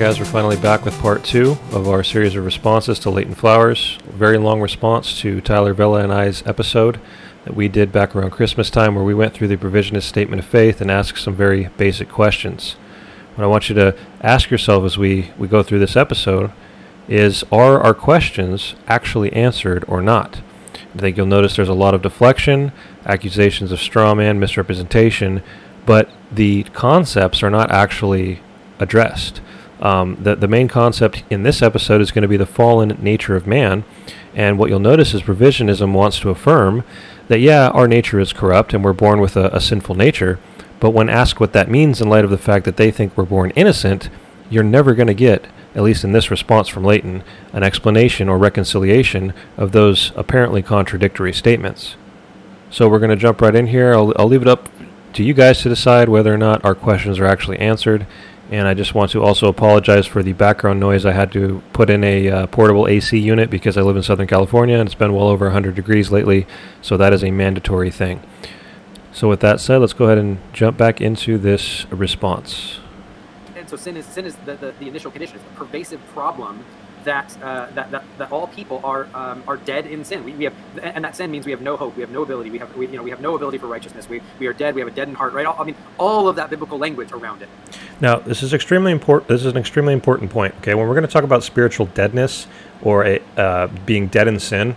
Guys, we're finally back with part two of our series of responses to Leighton Flowers. Very long response to Tyler Vela and I's episode that we did back around Christmas time, where we went through the provisionist statement of faith and asked some very basic questions. What I want you to ask yourself as we, we go through this episode is Are our questions actually answered or not? I think you'll notice there's a lot of deflection, accusations of straw man, misrepresentation, but the concepts are not actually addressed. Um, the, the main concept in this episode is going to be the fallen nature of man. And what you'll notice is provisionism wants to affirm that, yeah, our nature is corrupt and we're born with a, a sinful nature. But when asked what that means in light of the fact that they think we're born innocent, you're never going to get, at least in this response from Leighton, an explanation or reconciliation of those apparently contradictory statements. So we're going to jump right in here. I'll, I'll leave it up to you guys to decide whether or not our questions are actually answered. And I just want to also apologize for the background noise. I had to put in a uh, portable AC unit because I live in Southern California and it's been well over 100 degrees lately, so that is a mandatory thing. So, with that said, let's go ahead and jump back into this response. And so sin is sin is the, the, the initial condition. It's the pervasive problem that, uh, that, that, that all people are, um, are dead in sin. We, we have, and that sin means we have no hope. We have no ability. We have, we, you know, we have no ability for righteousness. We, we are dead. We have a deadened heart, right? I mean, all of that biblical language around it. Now, this is extremely important. This is an extremely important point. Okay, when we're going to talk about spiritual deadness or a, uh, being dead in sin,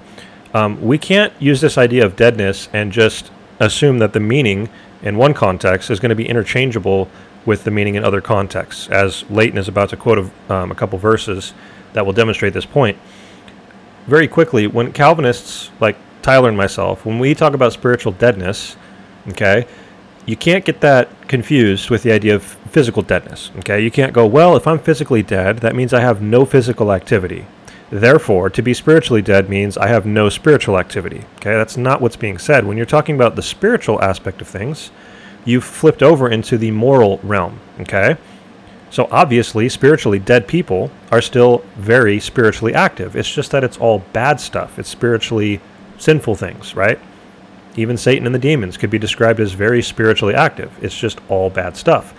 um, we can't use this idea of deadness and just assume that the meaning in one context is going to be interchangeable with the meaning in other contexts. As Leighton is about to quote a, um, a couple verses that will demonstrate this point. Very quickly, when Calvinists like Tyler and myself, when we talk about spiritual deadness, okay, you can't get that confused with the idea of physical deadness. Okay, you can't go, well, if I'm physically dead, that means I have no physical activity. Therefore, to be spiritually dead means I have no spiritual activity. Okay, that's not what's being said. When you're talking about the spiritual aspect of things, you've flipped over into the moral realm. Okay, so obviously, spiritually dead people are still very spiritually active. It's just that it's all bad stuff. It's spiritually sinful things, right? Even Satan and the demons could be described as very spiritually active. It's just all bad stuff.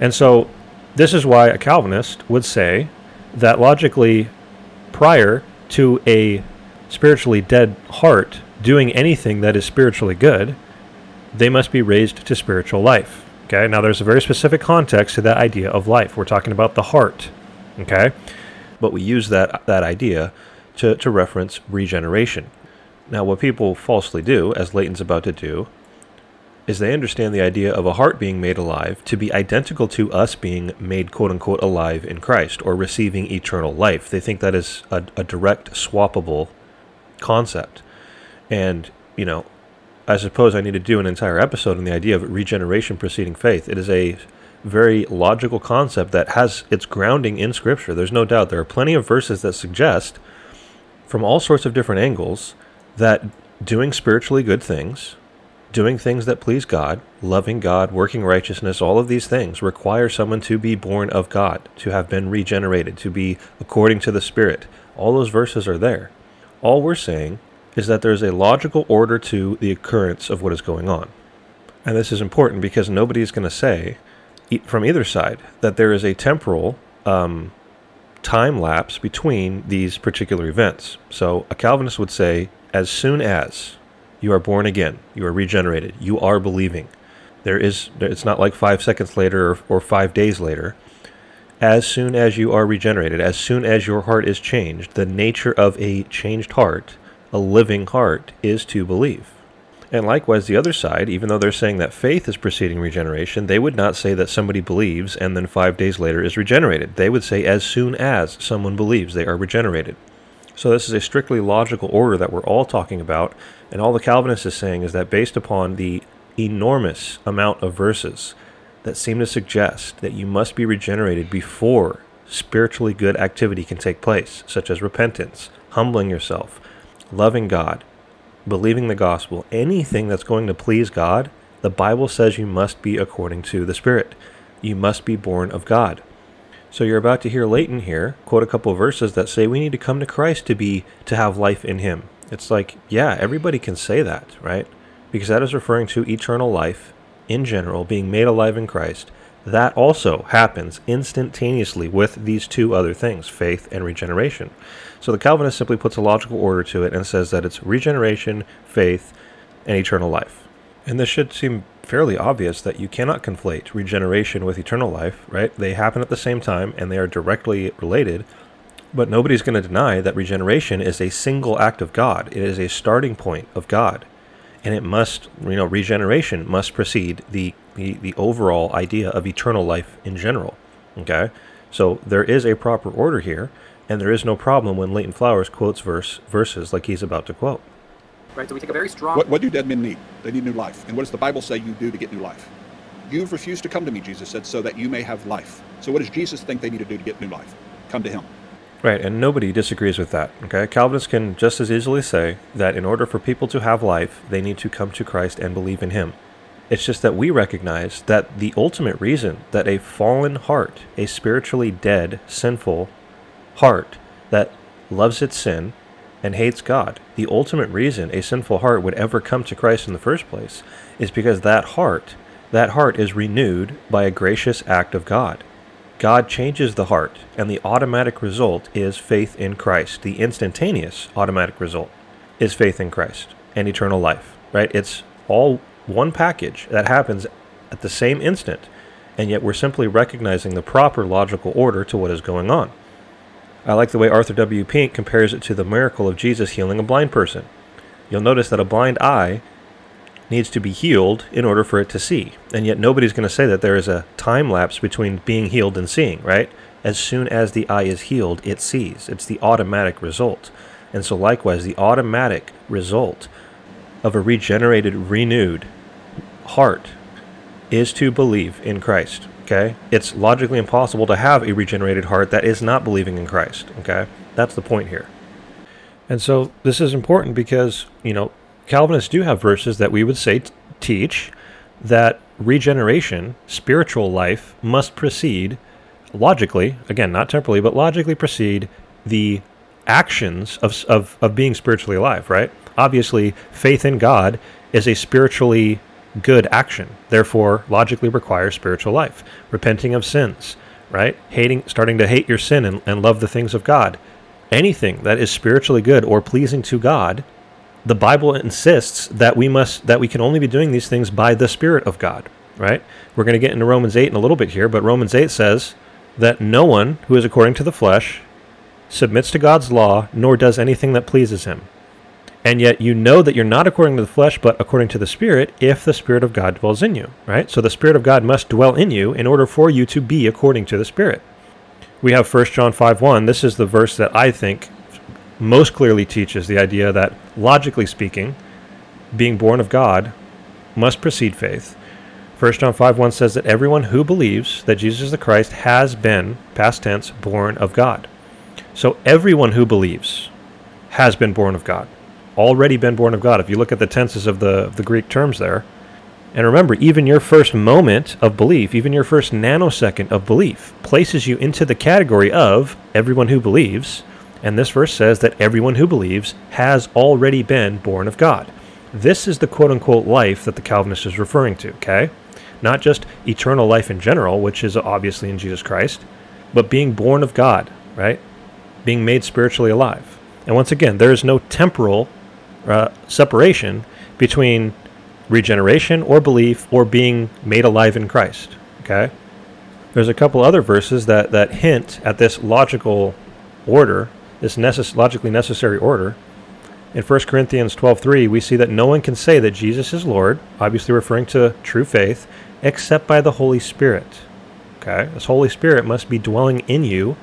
And so, this is why a Calvinist would say that logically, prior to a spiritually dead heart doing anything that is spiritually good, they must be raised to spiritual life. Okay, now there's a very specific context to that idea of life. We're talking about the heart. Okay, but we use that that idea to, to reference regeneration. Now, what people falsely do, as Leighton's about to do, is they understand the idea of a heart being made alive to be identical to us being made quote unquote alive in Christ or receiving eternal life. They think that is a, a direct swappable concept. And, you know, I suppose I need to do an entire episode on the idea of regeneration preceding faith. It is a very logical concept that has its grounding in Scripture. There's no doubt. There are plenty of verses that suggest, from all sorts of different angles, that doing spiritually good things, doing things that please God, loving God, working righteousness, all of these things require someone to be born of God, to have been regenerated, to be according to the Spirit. All those verses are there. All we're saying is that there's a logical order to the occurrence of what is going on. And this is important because nobody is going to say from either side that there is a temporal um, time lapse between these particular events. So a Calvinist would say, as soon as you are born again, you are regenerated, you are believing. There is, it's not like five seconds later or, or five days later. As soon as you are regenerated, as soon as your heart is changed, the nature of a changed heart a living heart is to believe. And likewise, the other side, even though they're saying that faith is preceding regeneration, they would not say that somebody believes and then five days later is regenerated. They would say as soon as someone believes, they are regenerated. So this is a strictly logical order that we're all talking about, and all the Calvinist is saying is that based upon the enormous amount of verses that seem to suggest that you must be regenerated before spiritually good activity can take place, such as repentance, humbling yourself, loving God, believing the gospel, anything that's going to please God, the Bible says you must be according to the Spirit. You must be born of God. So you're about to hear Leighton here quote a couple verses that say we need to come to Christ to be to have life in him. It's like, yeah, everybody can say that, right? Because that is referring to eternal life in general, being made alive in Christ, that also happens instantaneously with these two other things, faith and regeneration. So the Calvinist simply puts a logical order to it and says that it's regeneration, faith, and eternal life. And this should seem fairly obvious that you cannot conflate regeneration with eternal life, right? They happen at the same time and they are directly related. But nobody's going to deny that regeneration is a single act of God. It is a starting point of God. And it must, you know, regeneration must precede the the, the overall idea of eternal life in general. Okay? So there is a proper order here, and there is no problem when Leighton Flowers quotes verse verses like he's about to quote. Right, so we take a very strong. What, what do dead men need? They need new life. And what does the Bible say you do to get new life? You've refused to come to me, Jesus said, so that you may have life. So what does Jesus think they need to do to get new life? Come to him. Right, and nobody disagrees with that. Okay, Calvinists can just as easily say that in order for people to have life, they need to come to Christ and believe in Him. It's just that we recognize that the ultimate reason that a fallen heart, a spiritually dead, sinful heart that loves its sin and hates God, the ultimate reason a sinful heart would ever come to Christ in the first place is because that heart, that heart is renewed by a gracious act of God. God changes the heart, and the automatic result is faith in Christ. The instantaneous automatic result is faith in Christ and eternal life, right? It's all one package that happens at the same instant, and yet we're simply recognizing the proper logical order to what is going on. I like the way Arthur W. Pink compares it to the miracle of Jesus healing a blind person. You'll notice that a blind eye needs to be healed in order for it to see, and yet nobody's going to say that there is a time lapse between being healed and seeing, right? As soon as the eye is healed, it sees. It's the automatic result. And so, likewise, the automatic result of a regenerated, renewed heart is to believe in Christ. Okay? It's logically impossible to have a regenerated heart that is not believing in Christ. Okay? That's the point here. And so this is important because, you know, Calvinists do have verses that we would say t- teach that regeneration, spiritual life, must precede logically, again, not temporally, but logically precede the actions of, of, of being spiritually alive, right? Obviously, faith in God is a spiritually good action, therefore logically requires spiritual life. Repenting of sins, right? Hating starting to hate your sin and, and love the things of God. Anything that is spiritually good or pleasing to God, the Bible insists that we must that we can only be doing these things by the Spirit of God, right? We're going to get into Romans 8 in a little bit here, but Romans 8 says that no one who is according to the flesh submits to God's law nor does anything that pleases him and yet you know that you're not according to the flesh, but according to the Spirit, if the Spirit of God dwells in you, right? So the Spirit of God must dwell in you in order for you to be according to the Spirit. We have 1 John 5 1. This is the verse that I think most clearly teaches the idea that, logically speaking, being born of God must precede faith. 1 John 5 1 says that everyone who believes that Jesus is the Christ has been, past tense, born of God. So everyone who believes has been born of God already been born of God. If you look at the tenses of the, the Greek terms there, and remember, even your first moment of belief, even your first nanosecond of belief, places you into the category of everyone who believes. And this verse says that everyone who believes has already been born of God. This is the quote unquote life that the Calvinist is referring to, okay? Not just eternal life in general, which is obviously in Jesus Christ, but being born of God, right? Being made spiritually alive. And once again, there is no temporal uh, separation between regeneration or belief or being made alive in Christ. Okay? There's a couple other verses that, that hint at this logical order, this necess- logically necessary order. In 1 Corinthians 12:3, we see that no one can say that Jesus is Lord, obviously referring to true faith, except by the Holy Spirit. Okay? This Holy Spirit must be dwelling in you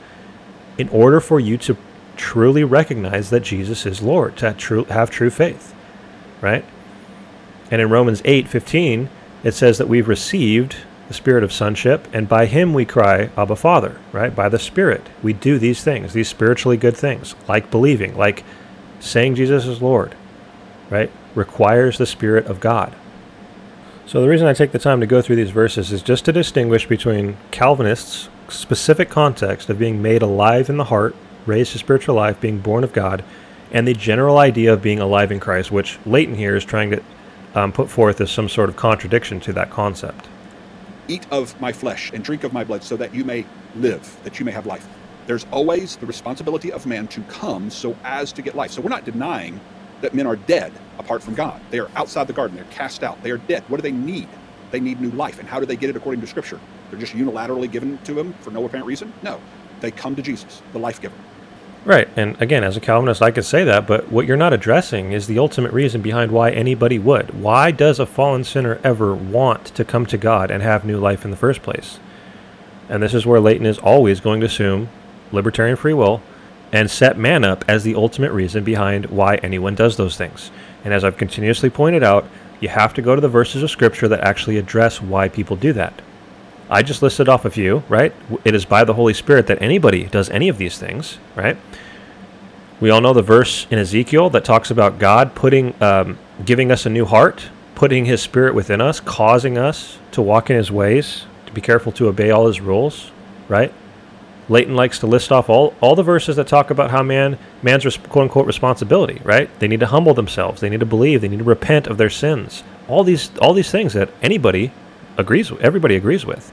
in order for you to truly recognize that Jesus is Lord, to true, have true faith, right? And in Romans 8 15, it says that we've received the spirit of sonship, and by him we cry, Abba, Father, right? By the Spirit, we do these things, these spiritually good things, like believing, like saying Jesus is Lord, right? Requires the Spirit of God. So the reason I take the time to go through these verses is just to distinguish between Calvinists' specific context of being made alive in the heart raised to spiritual life, being born of God, and the general idea of being alive in Christ, which Leighton here is trying to um, put forth as some sort of contradiction to that concept. Eat of my flesh and drink of my blood so that you may live, that you may have life. There's always the responsibility of man to come so as to get life. So we're not denying that men are dead apart from God. They are outside the garden, they're cast out, they are dead. What do they need? They need new life. And how do they get it according to Scripture? They're just unilaterally given to them for no apparent reason? No. They come to Jesus, the life giver. Right. And again, as a Calvinist, I could say that, but what you're not addressing is the ultimate reason behind why anybody would. Why does a fallen sinner ever want to come to God and have new life in the first place? And this is where Leighton is always going to assume libertarian free will and set man up as the ultimate reason behind why anyone does those things. And as I've continuously pointed out, you have to go to the verses of Scripture that actually address why people do that. I just listed off a few, right? It is by the Holy Spirit that anybody does any of these things, right? We all know the verse in Ezekiel that talks about God putting, um, giving us a new heart, putting His Spirit within us, causing us to walk in His ways, to be careful to obey all His rules, right? Leighton likes to list off all, all the verses that talk about how man man's res- quote unquote responsibility, right? They need to humble themselves, they need to believe, they need to repent of their sins. All these all these things that anybody agrees with, everybody agrees with.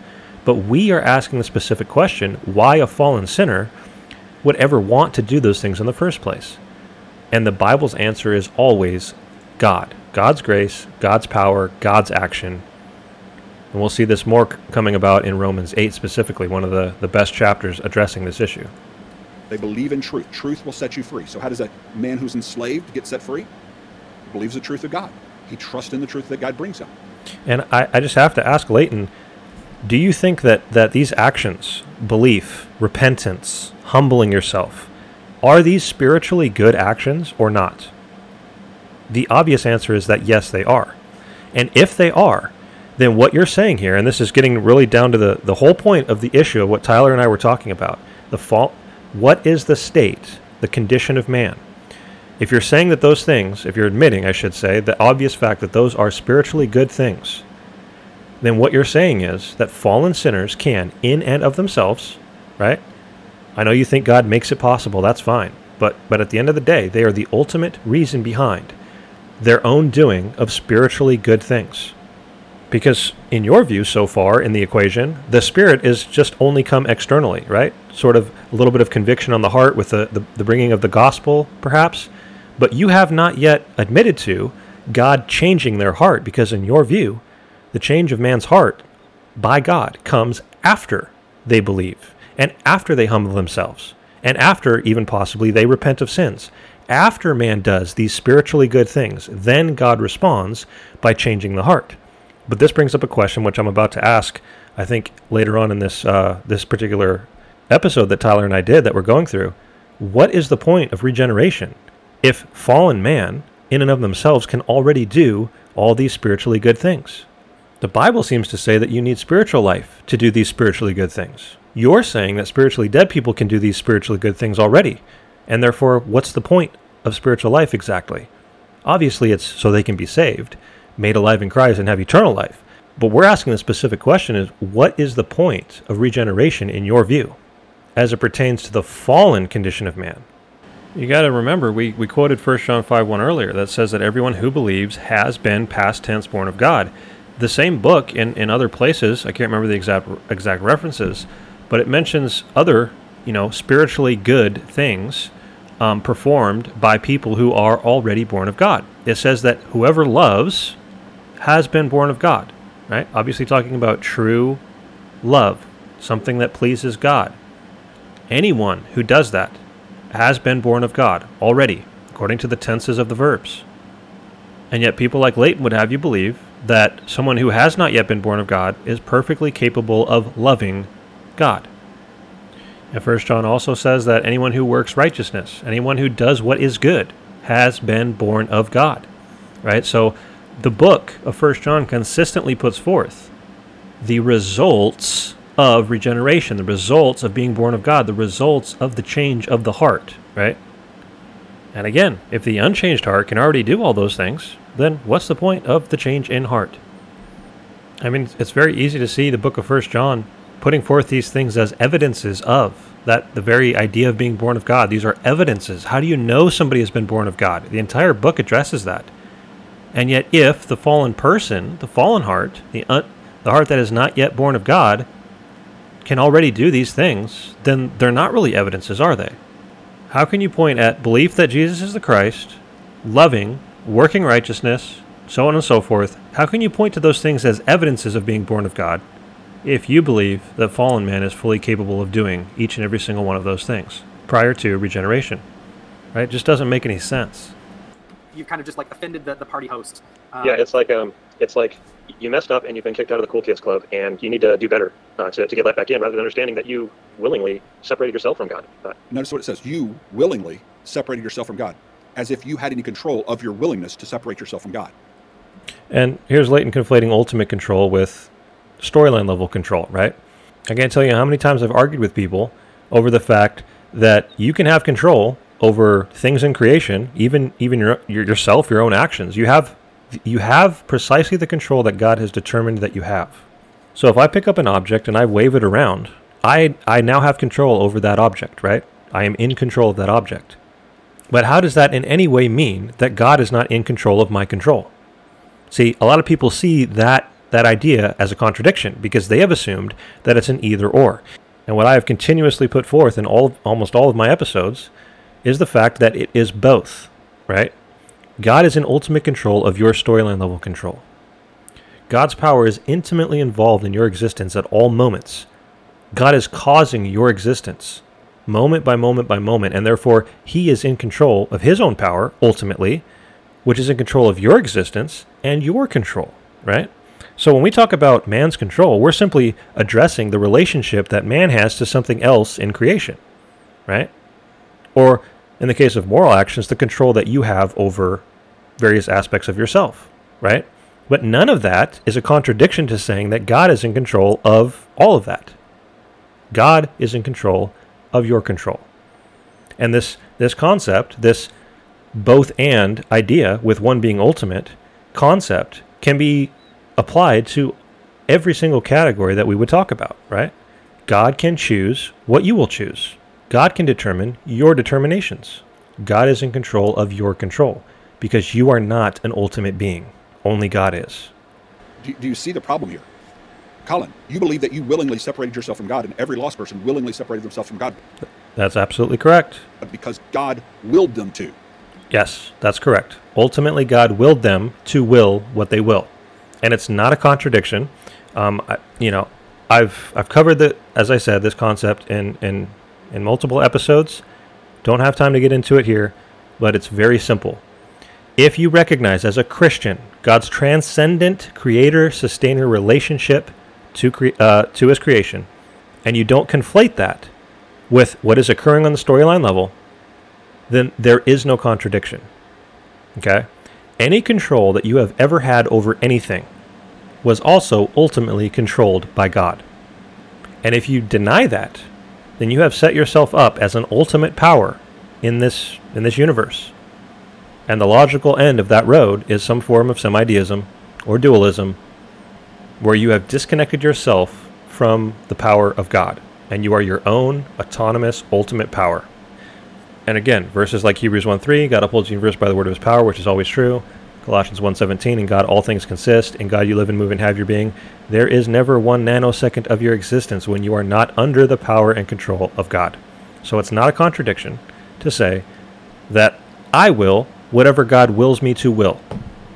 But we are asking the specific question why a fallen sinner would ever want to do those things in the first place. And the Bible's answer is always God. God's grace, God's power, God's action. And we'll see this more coming about in Romans 8 specifically, one of the, the best chapters addressing this issue. They believe in truth. Truth will set you free. So, how does a man who's enslaved get set free? He believes the truth of God. He trusts in the truth that God brings him. And I, I just have to ask Leighton, do you think that, that these actions, belief, repentance, humbling yourself, are these spiritually good actions or not? The obvious answer is that yes, they are. And if they are, then what you're saying here, and this is getting really down to the, the whole point of the issue of what Tyler and I were talking about, the fault, what is the state, the condition of man? If you're saying that those things, if you're admitting, I should say, the obvious fact that those are spiritually good things, then what you're saying is that fallen sinners can, in and of themselves, right? I know you think God makes it possible, that's fine. But, but at the end of the day, they are the ultimate reason behind their own doing of spiritually good things. Because, in your view, so far in the equation, the Spirit is just only come externally, right? Sort of a little bit of conviction on the heart with the, the, the bringing of the gospel, perhaps. But you have not yet admitted to God changing their heart, because, in your view, the change of man's heart by God comes after they believe, and after they humble themselves, and after even possibly they repent of sins. After man does these spiritually good things, then God responds by changing the heart. But this brings up a question which I'm about to ask. I think later on in this uh, this particular episode that Tyler and I did that we're going through. What is the point of regeneration if fallen man, in and of themselves, can already do all these spiritually good things? The Bible seems to say that you need spiritual life to do these spiritually good things. You're saying that spiritually dead people can do these spiritually good things already. And therefore, what's the point of spiritual life exactly? Obviously, it's so they can be saved, made alive in Christ, and have eternal life. But we're asking the specific question is what is the point of regeneration in your view as it pertains to the fallen condition of man? You got to remember, we, we quoted 1 John 5 1 earlier that says that everyone who believes has been past tense born of God. The same book in, in other places, I can't remember the exact exact references, but it mentions other, you know, spiritually good things um, performed by people who are already born of God. It says that whoever loves has been born of God, right? Obviously, talking about true love, something that pleases God. Anyone who does that has been born of God already, according to the tenses of the verbs. And yet, people like Leighton would have you believe that someone who has not yet been born of God is perfectly capable of loving God. And First John also says that anyone who works righteousness, anyone who does what is good, has been born of God. Right? So the book of First John consistently puts forth the results of regeneration, the results of being born of God, the results of the change of the heart, right? And again, if the unchanged heart can already do all those things, then what's the point of the change in heart? I mean, it's very easy to see the book of First John putting forth these things as evidences of that the very idea of being born of God. These are evidences. How do you know somebody has been born of God? The entire book addresses that. And yet, if the fallen person, the fallen heart, the un- the heart that is not yet born of God, can already do these things, then they're not really evidences, are they? How can you point at belief that Jesus is the Christ, loving, working righteousness, so on and so forth? How can you point to those things as evidences of being born of God if you believe that fallen man is fully capable of doing each and every single one of those things prior to regeneration? Right? It just doesn't make any sense. You've kind of just like offended the, the party host. Um, yeah, it's like um, it's like you messed up and you've been kicked out of the cool kids club, and you need to do better uh, to, to get let back in, rather than understanding that you willingly separated yourself from God. Uh, Notice what it says. You willingly separated yourself from God, as if you had any control of your willingness to separate yourself from God. And here's Leighton conflating ultimate control with storyline level control, right? I can't tell you how many times I've argued with people over the fact that you can have control over things in creation, even even your, your, yourself, your own actions. You have you have precisely the control that God has determined that you have. So if I pick up an object and I wave it around, I I now have control over that object, right? I am in control of that object. But how does that in any way mean that God is not in control of my control? See, a lot of people see that that idea as a contradiction because they have assumed that it's an either or. And what I have continuously put forth in all almost all of my episodes is the fact that it is both, right? God is in ultimate control of your storyline level control. God's power is intimately involved in your existence at all moments. God is causing your existence moment by moment by moment, and therefore He is in control of His own power, ultimately, which is in control of your existence and your control, right? So when we talk about man's control, we're simply addressing the relationship that man has to something else in creation, right? Or in the case of moral actions, the control that you have over various aspects of yourself, right? But none of that is a contradiction to saying that God is in control of all of that. God is in control of your control. And this this concept, this both and idea with one being ultimate concept can be applied to every single category that we would talk about, right? God can choose what you will choose. God can determine your determinations. God is in control of your control because you are not an ultimate being. Only God is. Do, do you see the problem here? Colin, you believe that you willingly separated yourself from God, and every lost person willingly separated themselves from God That's absolutely correct. because God willed them to. Yes, that's correct. Ultimately, God willed them to will what they will, and it's not a contradiction. Um, I, you know, I've I've covered the as I said this concept in in in multiple episodes. Don't have time to get into it here, but it's very simple. If you recognize as a Christian God's transcendent creator sustainer relationship to cre- uh, to his creation, and you don't conflate that with what is occurring on the storyline level, then there is no contradiction. Okay? Any control that you have ever had over anything was also ultimately controlled by God. And if you deny that, then you have set yourself up as an ultimate power in this in this universe. And the logical end of that road is some form of semi-deism or dualism where you have disconnected yourself from the power of God and you are your own autonomous ultimate power. And again, verses like Hebrews 1:3, God upholds the universe by the word of his power, which is always true. Colossians 1:17, in God all things consist, in God you live and move and have your being. There is never one nanosecond of your existence when you are not under the power and control of God. So it's not a contradiction to say that I will whatever God wills me to will,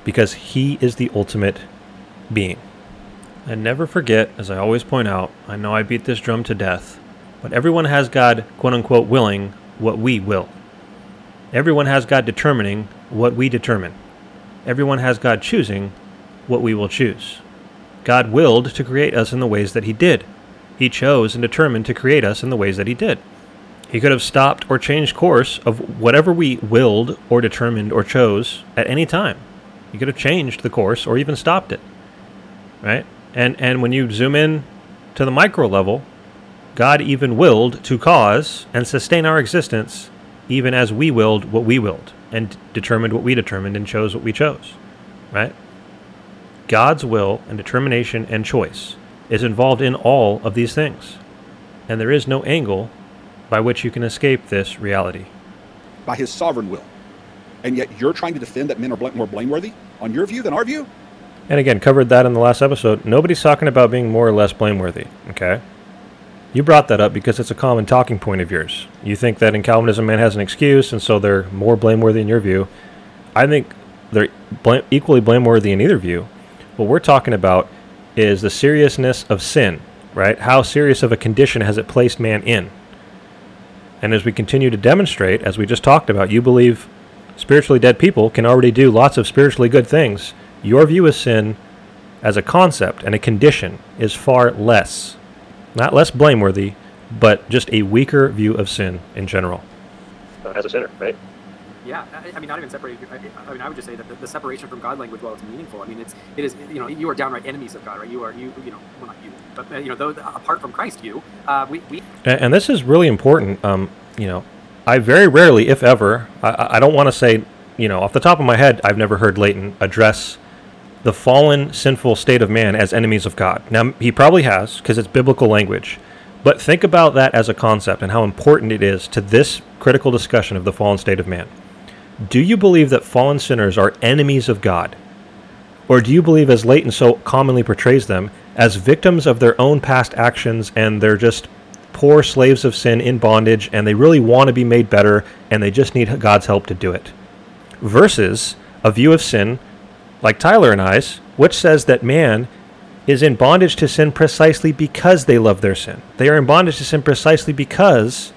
because he is the ultimate being. And never forget, as I always point out, I know I beat this drum to death, but everyone has God, quote unquote, willing what we will. Everyone has God determining what we determine. Everyone has God choosing what we will choose. God willed to create us in the ways that He did. He chose and determined to create us in the ways that He did. He could have stopped or changed course of whatever we willed or determined or chose at any time. He could have changed the course or even stopped it. Right? And and when you zoom in to the micro level, God even willed to cause and sustain our existence even as we willed what we willed and determined what we determined and chose what we chose. Right? God's will and determination and choice is involved in all of these things. And there is no angle by which you can escape this reality. by his sovereign will. And yet you're trying to defend that men are more blameworthy on your view than our view? And again, covered that in the last episode. Nobody's talking about being more or less blameworthy, okay? You brought that up because it's a common talking point of yours. You think that in Calvinism, man has an excuse, and so they're more blameworthy in your view. I think they're equally blameworthy in either view. What we're talking about is the seriousness of sin, right? How serious of a condition has it placed man in? And as we continue to demonstrate, as we just talked about, you believe spiritually dead people can already do lots of spiritually good things. Your view of sin as a concept and a condition is far less not less blameworthy, but just a weaker view of sin in general. uh, as a sinner, right? Yeah, I, I mean, not even separated. I, I mean, I would just say that the, the separation from God language, while it's meaningful, I mean, it's it is you know you are downright enemies of God, right? You are you you know well not you, but uh, you know though apart from Christ, you uh, we we And, and this is really important. Um, you know, I very rarely, if ever, I, I don't want to say, you know, off the top of my head, I've never heard Leighton address the fallen, sinful state of man as enemies of God. Now, he probably has, because it's biblical language. But think about that as a concept and how important it is to this critical discussion of the fallen state of man. Do you believe that fallen sinners are enemies of God? Or do you believe, as Leighton so commonly portrays them, as victims of their own past actions and they're just poor slaves of sin in bondage and they really want to be made better and they just need God's help to do it? Versus a view of sin like Tyler and I's, which says that man is in bondage to sin precisely because they love their sin. They are in bondage to sin precisely because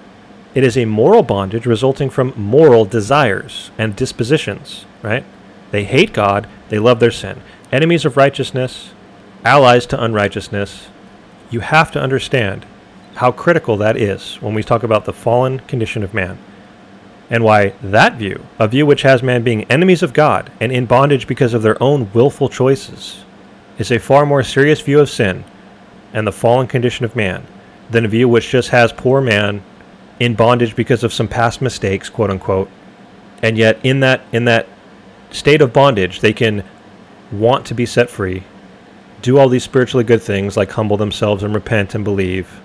it is a moral bondage resulting from moral desires and dispositions, right? They hate God, they love their sin. Enemies of righteousness, allies to unrighteousness. You have to understand how critical that is when we talk about the fallen condition of man and why that view, a view which has man being enemies of God and in bondage because of their own willful choices, is a far more serious view of sin and the fallen condition of man than a view which just has poor man in bondage because of some past mistakes, quote unquote, and yet in that in that state of bondage they can want to be set free, do all these spiritually good things like humble themselves and repent and believe.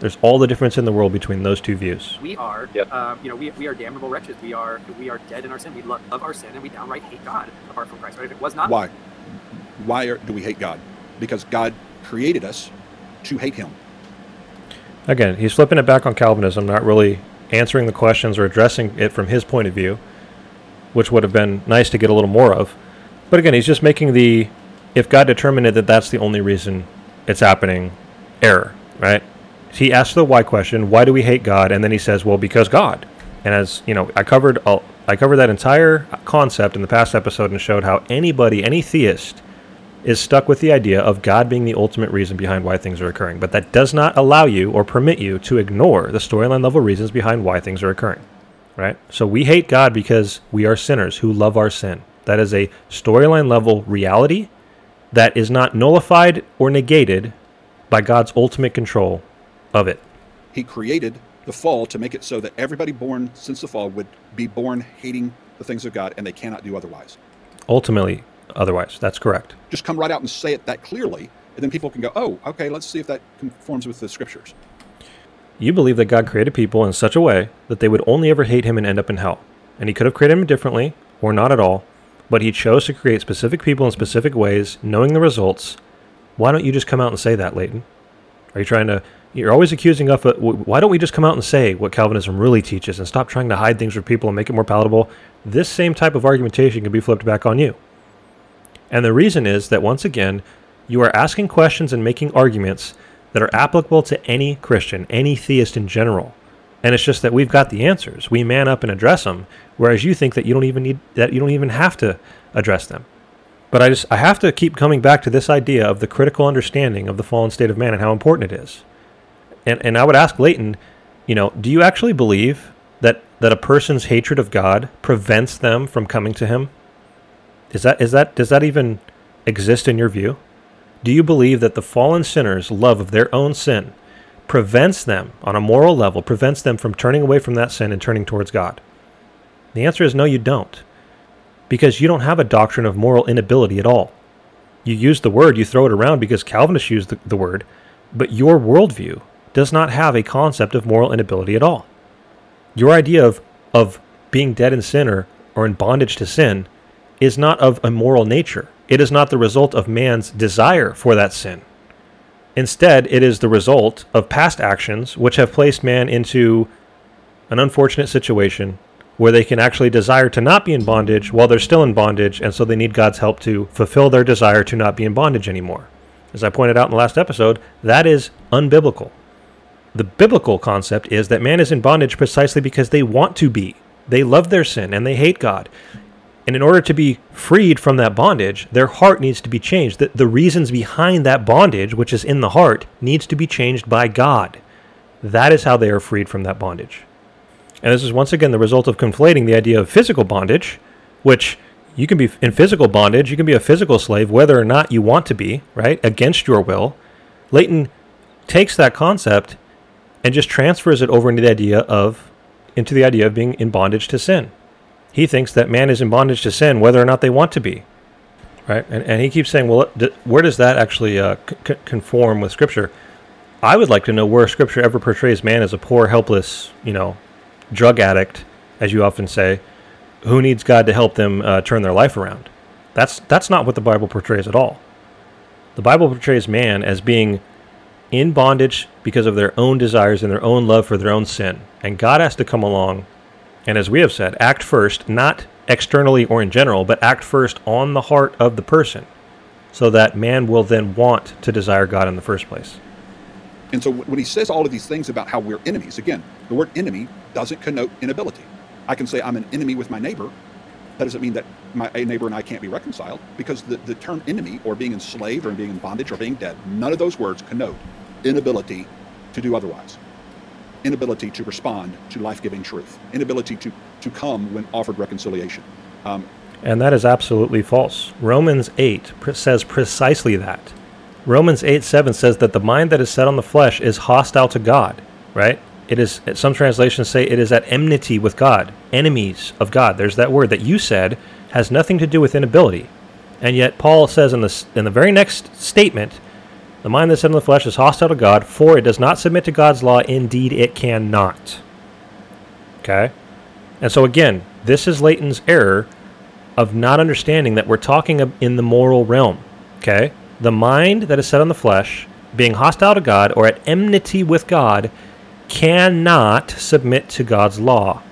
There's all the difference in the world between those two views. we are Yep. um, you know we, we are damnable wretches. We are we are dead in our sin. We love, love our sin and we downright hate God apart from Christ. Right? If it was not Why? Why are, do we hate God? Because God created us to hate Him. Again, he's flipping it back on Calvinism, not really answering the questions or addressing it from his point of view, which would have been nice to get a little more of. But again, he's just making the if God determined it that that's the only reason it's happening, error, right? He asks the why question, why do we hate God? And then he says, well, because God. And as you know, I covered I covered that entire concept in the past episode and showed how anybody, any theist, is stuck with the idea of God being the ultimate reason behind why things are occurring. But that does not allow you or permit you to ignore the storyline level reasons behind why things are occurring. Right? So we hate God because we are sinners who love our sin. That is a storyline level reality that is not nullified or negated by God's ultimate control of it. He created the fall to make it so that everybody born since the fall would be born hating the things of God and they cannot do otherwise. Ultimately, otherwise, that's correct. Just come right out and say it that clearly, and then people can go, oh, okay, let's see if that conforms with the scriptures. You believe that God created people in such a way that they would only ever hate him and end up in hell. And he could have created them differently, or not at all, but he chose to create specific people in specific ways, knowing the results. Why don't you just come out and say that, Leighton? Are you trying to. You're always accusing us. Of, uh, why don't we just come out and say what Calvinism really teaches and stop trying to hide things from people and make it more palatable? This same type of argumentation can be flipped back on you. And the reason is that once again, you are asking questions and making arguments that are applicable to any Christian, any theist in general. And it's just that we've got the answers. We man up and address them, whereas you think that you don't even need that you don't even have to address them. But I just I have to keep coming back to this idea of the critical understanding of the fallen state of man and how important it is. And and I would ask Leighton, you know, do you actually believe that that a person's hatred of God prevents them from coming to him? Is that is that does that even exist in your view? Do you believe that the fallen sinner's love of their own sin prevents them on a moral level, prevents them from turning away from that sin and turning towards God? The answer is no, you don't. Because you don't have a doctrine of moral inability at all. You use the word, you throw it around because Calvinists use the, the word, but your worldview does not have a concept of moral inability at all. Your idea of, of being dead in sin or, or in bondage to sin is not of a moral nature. it is not the result of man's desire for that sin. Instead, it is the result of past actions which have placed man into an unfortunate situation where they can actually desire to not be in bondage while they're still in bondage, and so they need God's help to fulfill their desire to not be in bondage anymore. As I pointed out in the last episode, that is unbiblical. The biblical concept is that man is in bondage precisely because they want to be. They love their sin and they hate God. And in order to be freed from that bondage, their heart needs to be changed. The, the reasons behind that bondage, which is in the heart, needs to be changed by God. That is how they are freed from that bondage. And this is once again the result of conflating the idea of physical bondage, which you can be in physical bondage, you can be a physical slave whether or not you want to be, right? Against your will. Leighton takes that concept and just transfers it over into the idea of into the idea of being in bondage to sin. He thinks that man is in bondage to sin whether or not they want to be. Right? And, and he keeps saying, well, where does that actually uh, c- conform with Scripture? I would like to know where Scripture ever portrays man as a poor, helpless, you know, drug addict, as you often say, who needs God to help them uh, turn their life around. That's that's not what the Bible portrays at all. The Bible portrays man as being in bondage because of their own desires and their own love for their own sin. And God has to come along and as we have said, act first, not externally or in general, but act first on the heart of the person so that man will then want to desire God in the first place. And so when he says all of these things about how we're enemies, again, the word enemy doesn't connote inability. I can say I'm an enemy with my neighbor. That doesn't mean that my neighbor and I can't be reconciled because the, the term enemy or being enslaved or being in bondage or being dead, none of those words connote inability to do otherwise inability to respond to life-giving truth, inability to, to come when offered reconciliation. Um, and that is absolutely false. Romans 8 says precisely that. Romans 8 7 says that the mind that is set on the flesh is hostile to God, right? It is, some translations say it is at enmity with God, enemies of God. There's that word that you said has nothing to do with inability. And yet, Paul says in the, in the very next statement, the mind that's in the flesh is hostile to God, for it does not submit to God's law. Indeed, it cannot. Okay? And so, again, this is Leighton's error of not understanding that we're talking in the moral realm. Okay? The mind that is set on the flesh, being hostile to God or at enmity with God, cannot submit to God's law.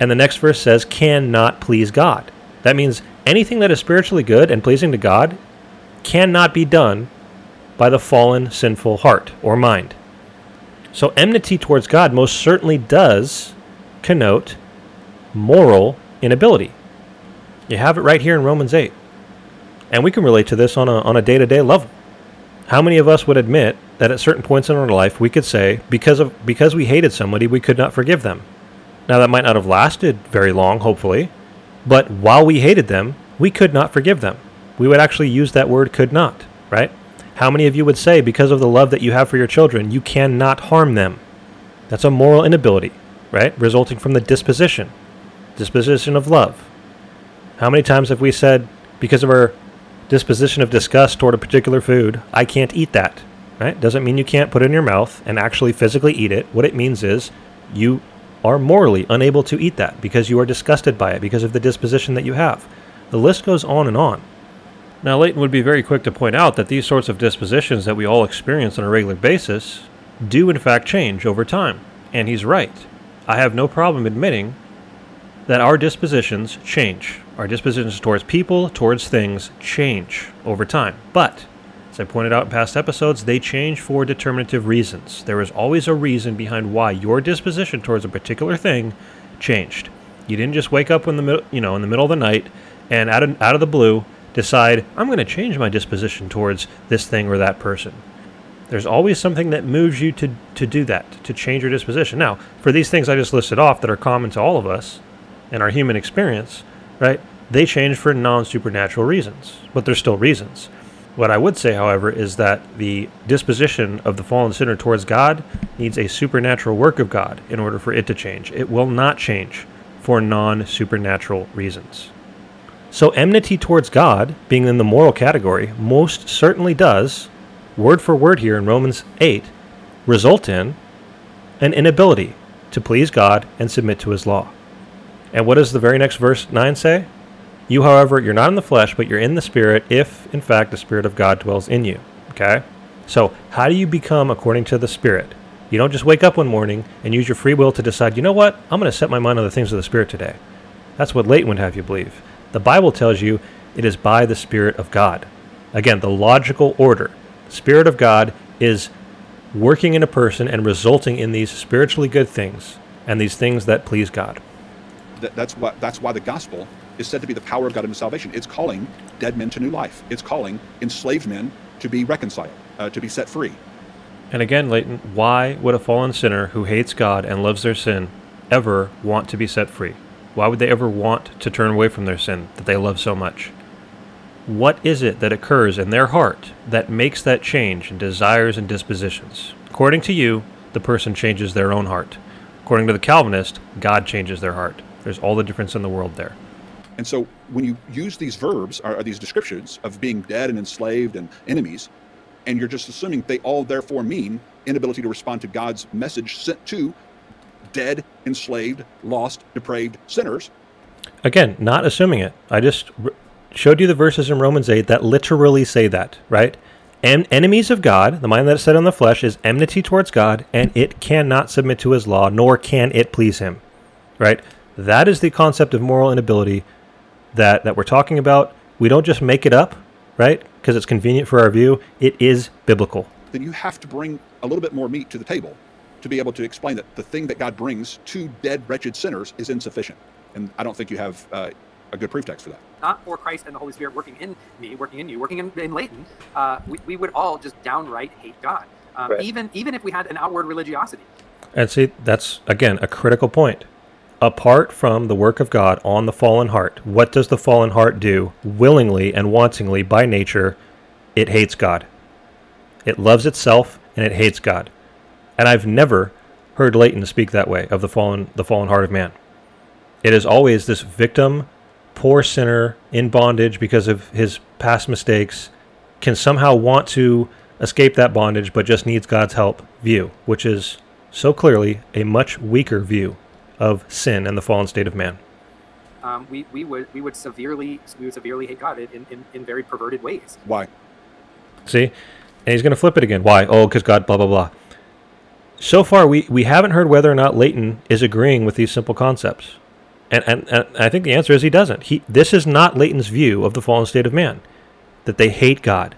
And the next verse says, cannot please God. That means anything that is spiritually good and pleasing to God cannot be done by the fallen sinful heart or mind. So enmity towards God most certainly does connote moral inability. You have it right here in Romans 8. And we can relate to this on a, on a day-to-day level. How many of us would admit that at certain points in our life we could say because of because we hated somebody we could not forgive them. Now that might not have lasted very long, hopefully, but while we hated them, we could not forgive them. We would actually use that word could not, right? How many of you would say, because of the love that you have for your children, you cannot harm them? That's a moral inability, right? Resulting from the disposition, disposition of love. How many times have we said, because of our disposition of disgust toward a particular food, I can't eat that, right? Doesn't mean you can't put it in your mouth and actually physically eat it. What it means is you are morally unable to eat that because you are disgusted by it because of the disposition that you have. The list goes on and on. Now, Leighton would be very quick to point out that these sorts of dispositions that we all experience on a regular basis do in fact change over time. And he's right. I have no problem admitting that our dispositions change. Our dispositions towards people, towards things, change over time. But, as I pointed out in past episodes, they change for determinative reasons. There is always a reason behind why your disposition towards a particular thing changed. You didn't just wake up in the you know in the middle of the night and out of, out of the blue decide, I'm going to change my disposition towards this thing or that person. There's always something that moves you to, to do that, to change your disposition. Now, for these things I just listed off that are common to all of us in our human experience, right, they change for non supernatural reasons, but they're still reasons. What I would say, however, is that the disposition of the fallen sinner towards God needs a supernatural work of God in order for it to change. It will not change for non supernatural reasons. So, enmity towards God, being in the moral category, most certainly does, word for word here in Romans 8, result in an inability to please God and submit to his law. And what does the very next verse 9 say? You, however, you're not in the flesh, but you're in the Spirit, if, in fact, the Spirit of God dwells in you. Okay? So, how do you become according to the Spirit? You don't just wake up one morning and use your free will to decide, you know what, I'm going to set my mind on the things of the Spirit today. That's what Leighton would have you believe. The Bible tells you it is by the Spirit of God. Again, the logical order. The Spirit of God is working in a person and resulting in these spiritually good things and these things that please God. That's why that's why the gospel is said to be the power of God into salvation. It's calling dead men to new life. It's calling enslaved men to be reconciled, uh, to be set free. And again, Leighton, why would a fallen sinner who hates God and loves their sin ever want to be set free? Why would they ever want to turn away from their sin that they love so much? What is it that occurs in their heart that makes that change in desires and dispositions? According to you, the person changes their own heart. According to the Calvinist, God changes their heart. There's all the difference in the world there. And so when you use these verbs or, these descriptions of being dead and enslaved and enemies, and you're just assuming they all therefore mean inability to respond to God's message sent to dead, enslaved, lost, depraved sinners. Again, not assuming it. I just r- showed you the verses in Romans 8 that literally say that, right? En- enemies of God, the mind that is set on the flesh, is enmity towards God, and it cannot submit to his law, nor can it please him, right? That is the concept of moral inability that, that we're talking about. We don't just make it up, right? Because it's convenient for our view. It is biblical. Then you have to bring a little bit more meat to the table to be able to explain that the thing that God brings to dead, wretched sinners is insufficient. And I don't think you have uh, a good proof text for that. Not for Christ and the Holy Spirit working in me, working in you, working in, in Leighton, uh, we, we would all just downright hate God. Um, Right. Even even if we had an outward religiosity. And see, that's again a critical point. Apart from the work of God on the fallen heart, what does the fallen heart do willingly and wantingly by nature? It hates God. It loves itself and it hates God. And I've never heard Leighton speak that way of the fallen the fallen heart of man. It is always this victim, poor sinner in bondage because of his past mistakes, can somehow want to escape that bondage but just needs God's help view, which is so clearly a much weaker view of sin and the fallen state of man. Um, we, we would we would severely we would severely hate God in, in, in very perverted ways. Why? See? And he's going to flip it again. Why? Oh, because God, blah, blah, blah. So far, we, we haven't heard whether or not Leighton is agreeing with these simple concepts. And, and, and I think the answer is he doesn't. He, this is not Leighton's view of the fallen state of man that they hate God,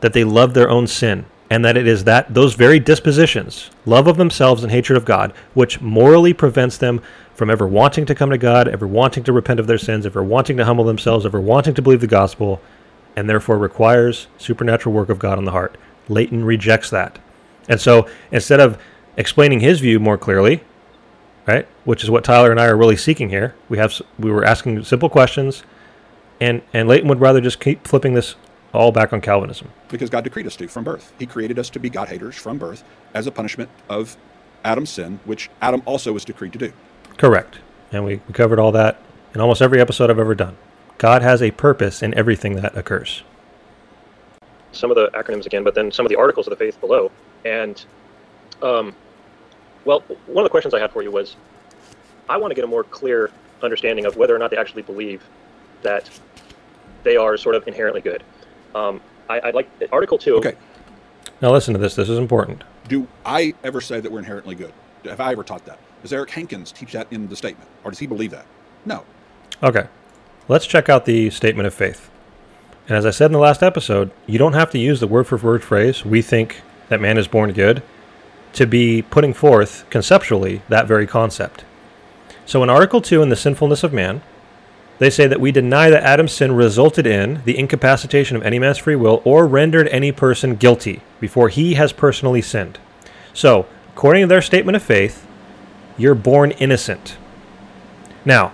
that they love their own sin, and that it is that those very dispositions, love of themselves and hatred of God, which morally prevents them from ever wanting to come to God, ever wanting to repent of their sins, ever wanting to humble themselves, ever wanting to believe the gospel, and therefore requires supernatural work of God on the heart. Leighton rejects that. And so instead of explaining his view more clearly, right, which is what Tyler and I are really seeking here, we have we were asking simple questions, and and Leighton would rather just keep flipping this all back on Calvinism. Because God decreed us to from birth. He created us to be God haters from birth as a punishment of Adam's sin, which Adam also was decreed to do. Correct. And we, we covered all that in almost every episode I've ever done. God has a purpose in everything that occurs. some of the acronyms again, but then some of the articles of the faith below. And, um, well, one of the questions I had for you was, I want to get a more clear understanding of whether or not they actually believe that they are sort of inherently good. Um, I, I'd like Article Two. Okay. Now listen to this. This is important. Do I ever say that we're inherently good? Have I ever taught that? Does Eric Hankins teach that in the statement? Or does he believe that? No. Okay. Let's check out the statement of faith. And as I said in the last episode, you don't have to use the word for word phrase, we think that man is born good, to be putting forth conceptually that very concept. So in Article 2 in the sinfulness of man, they say that we deny that Adam's sin resulted in the incapacitation of any man's free will or rendered any person guilty before he has personally sinned. So, according to their statement of faith, you're born innocent. Now,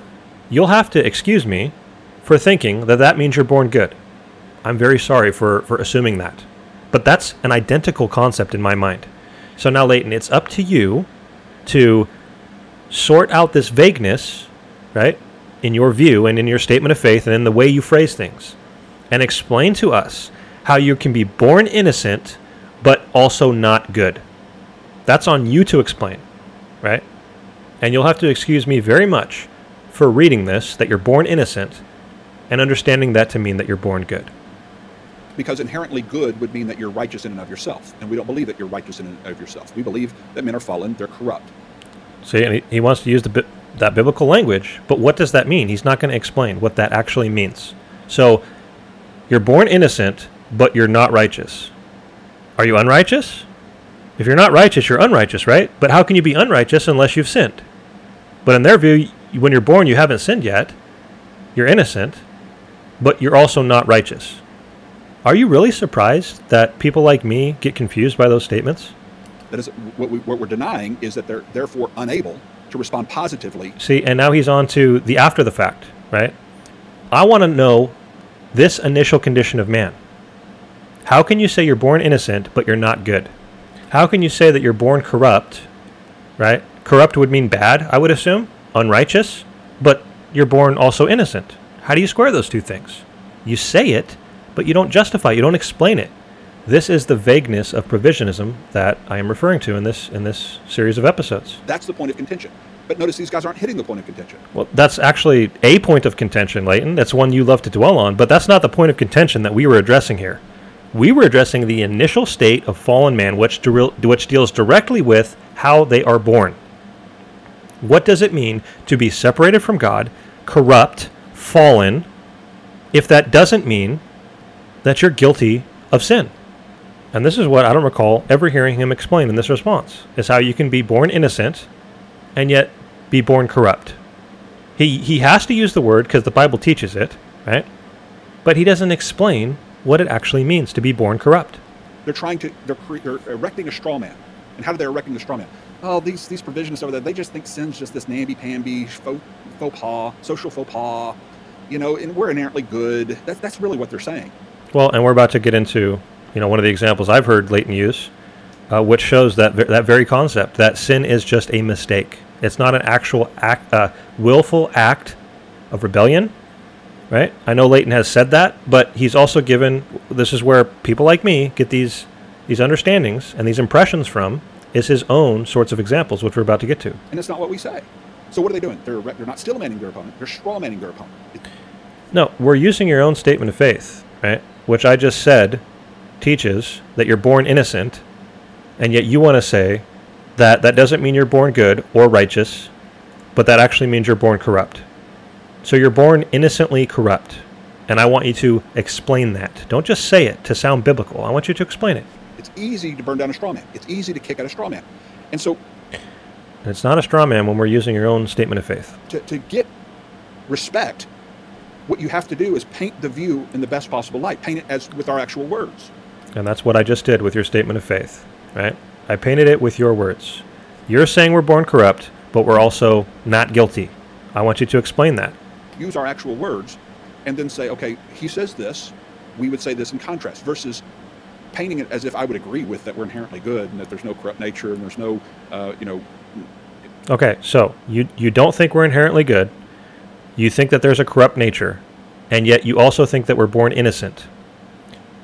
you'll have to excuse me for thinking that that means you're born good. I'm very sorry for, for assuming that. But that's an identical concept in my mind. So now, Leighton, it's up to you to sort out this vagueness, right, in your view and in your statement of faith and in the way you phrase things, and explain to us how you can be born innocent but also not good. That's on you to explain, right? And you'll have to excuse me very much for reading this that you're born innocent and understanding that to mean that you're born good? Because inherently good would mean that you're righteous in and of yourself. And we don't believe that you're righteous in and of yourself. We believe that men are fallen, they're corrupt. See, and he, he wants to use the that biblical language, but what does that mean? He's not going to explain what that actually means. So, you're born innocent, but you're not righteous. Are you unrighteous? If you're not righteous, you're unrighteous, right? But how can you be unrighteous unless you've sinned? But in their view, when you're born, you haven't sinned yet. You're innocent, but you're also not righteous. Are you really surprised that people like me get confused by those statements? That is what, we, what we're denying is that they're therefore unable to respond positively. See, and now he's on to the after the fact, right? I want to know this initial condition of man. How can you say you're born innocent, but you're not good? How can you say that you're born corrupt, right? Corrupt would mean bad, I would assume, unrighteous, but you're born also innocent. How do you square those two things? You say it, but you don't justify, it, you don't explain it. This is the vagueness of provisionism that I am referring to in this in this series of episodes. That's the point of contention. But notice these guys aren't hitting the point of contention. Well, that's actually a point of contention, Leighton. That's one you love to dwell on, but that's not the point of contention that we were addressing here. We were addressing the initial state of fallen man, which, diril- which deals directly with how they are born. What does it mean to be separated from God, corrupt, fallen, if that doesn't mean that you're guilty of sin? And this is what I don't recall ever hearing him explain in this response is how you can be born innocent and yet be born corrupt. He he has to use the word because the Bible teaches it, right? But he doesn't explain what it actually means to be born corrupt. They're trying to, they're, cre- they're erecting a straw man. And how do they erecting the straw man? Oh, these, these provisionists over there, they just think sin's just this namby-pamby faux, faux pas, social faux pas, you know, and we're inherently good. That's, that's really what they're saying. Well, and we're about to get into, you know, one of the examples I've heard Leighton use, uh, which shows that that very concept that sin is just a mistake. It's not an actual act, uh, willful act of rebellion, right? I know Leighton has said that, but he's also given. This is where people like me get these these understandings and these impressions from. Is his own sorts of examples, which we're about to get to. And that's not what we say. So what are they doing? They're, they're not steel manning their opponent. They're straw manning their opponent. No, we're using your own statement of faith, right? Which I just said teaches that you're born innocent, and yet you want to say that that doesn't mean you're born good or righteous, but that actually means you're born corrupt. So you're born innocently corrupt. And I want you to explain that. Don't just say it to sound biblical. I want you to explain it. It's easy to burn down a straw man. It's easy to kick out a straw man. And so And it's not a straw man when we're using your own statement of faith. to, to get respect, what you have to do is paint the view in the best possible light. Paint it as with our actual words. And that's what I just did with your statement of faith, right? I painted it with your words. You're saying we're born corrupt, but we're also not guilty. I want you to explain that. Use our actual words and then say, okay, he says this, we would say this in contrast, versus painting it as if I would agree with that we're inherently good and that there's no corrupt nature and there's no, uh, you know, Okay, so you you don't think we're inherently good. You think that there's a corrupt nature, and yet you also think that we're born innocent.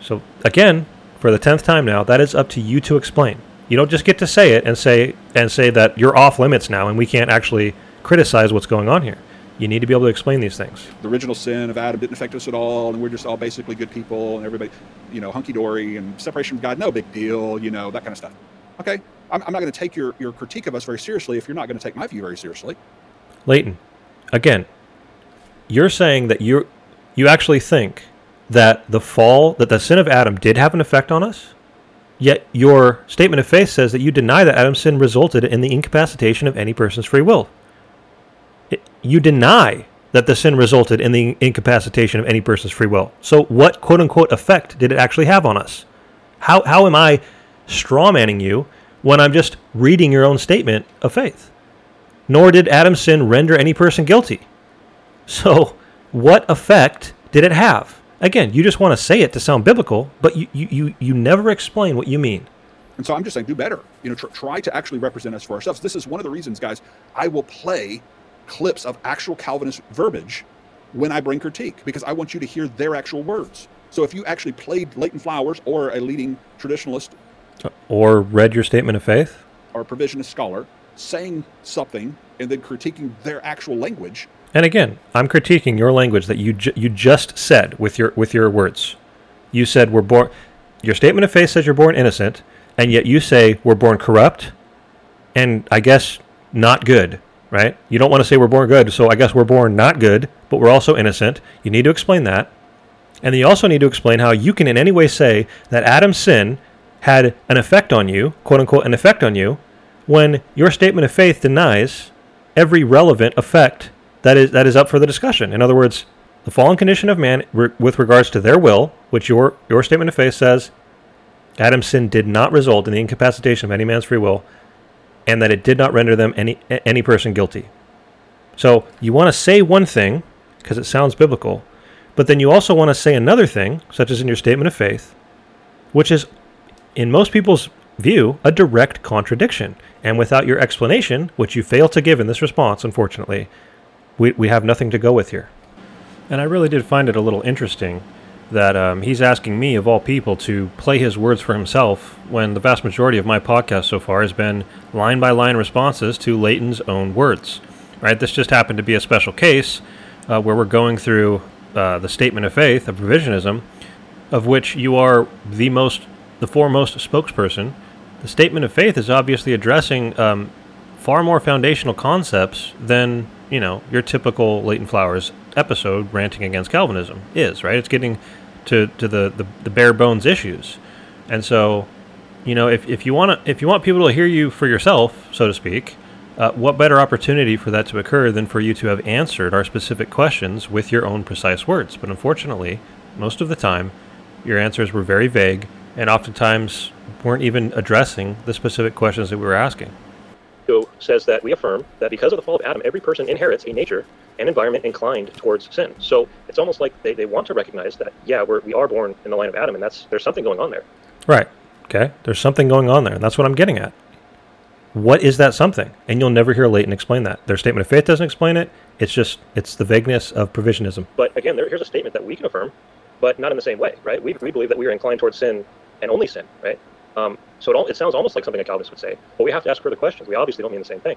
So again, for the tenth time now, that is up to you to explain. You don't just get to say it and say and say that you're off limits now and we can't actually criticize what's going on here. You need to be able to explain these things. the original sin of Adam didn't affect us at all, and we're just all basically good people, and everybody, you know, hunky dory, and separation from God, no big deal, you know, that kind of stuff. Okay, I'm, I'm not going to take your, your critique of us very seriously if you're not going to take my view very seriously. Leighton, again, you're saying that you you actually think that the fall, that the sin of Adam did have an effect on us, yet your statement of faith says that you deny that Adam's sin resulted in the incapacitation of any person's free will. It, you deny that the sin resulted in the incapacitation of any person's free will. So, what quote unquote effect did it actually have on us? How, how am I strawmanning you when I'm just reading your own statement of faith? nor did Adam's sin render any person guilty. So, what effect did it have? Again, you just want to say it to sound biblical, but you, you, you, you never explain what you mean. And so I'm just saying, do better. You know, tr- try to actually represent us for ourselves. This is one of the reasons, guys, I will play clips of actual Calvinist verbiage when I bring critique because I want you to hear their actual words. So if you actually played Leighton Flowers or a leading traditionalist Or read your statement of faith. or a provisionist scholar saying something and then critiquing their actual language, And again, I'm critiquing your language that you ju- you just said with your with your words. You said we're born. Your statement of faith says you're born innocent, and yet you say we're born corrupt, and I guess not good. Right? You don't want to say we're born good, so I guess we're born not good, but we're also innocent. You need to explain that, and you also need to explain how you can in any way say that Adam's sin had an effect on you, quote unquote, an effect on you, when your statement of faith denies every relevant effect that is that is up for the discussion. In other words, the fallen condition of man re- with regards to their will, which your your statement of faith says Adam's sin did not result in the incapacitation of any man's free will, and that it did not render them any any person guilty. So you want to say one thing because it sounds biblical, but then you also want to say another thing, such as in your statement of faith, which is, in most people's view, a direct contradiction. And without your explanation, which you fail to give in this response, unfortunately, we, we have nothing to go with here. And I really did find it a little interesting that um, he's asking me, of all people, to play his words for himself when the vast majority of my podcast so far has been line by line responses to Leighton's own words. Right? This just happened to be a special case uh, where we're going through uh, the statement of faith of provisionism, of which you are the most, the foremost spokesperson. The statement of faith is obviously addressing um, far more foundational concepts than you know your typical Leighton Flowers episode ranting against Calvinism is. Right? It's getting to to the the, the bare bones issues, and so you know if, if you want to if you want people to hear you for yourself, so to speak, uh, what better opportunity for that to occur than for you to have answered our specific questions with your own precise words? But unfortunately, most of the time, your answers were very vague and oftentimes weren't even addressing the specific questions that we were asking. Says that we affirm that because of the fall of Adam, every person inherits a nature and environment inclined towards sin. So it's almost like they, they want to recognize that, yeah, we're, we are born in the line of Adam, and that's there's something going on there. Right. Okay. There's something going on there, and that's what I'm getting at. What is that something? And you'll never hear Leighton explain that. Their statement of faith doesn't explain it. It's just it's the vagueness of provisionism. But again, there, here's a statement that we can affirm, but not in the same way, right? We, we believe that we are inclined towards sin and only sin, right? Um, so it, all, it sounds almost like something a Calvinist would say, but we have to ask further questions. We obviously don't mean the same thing.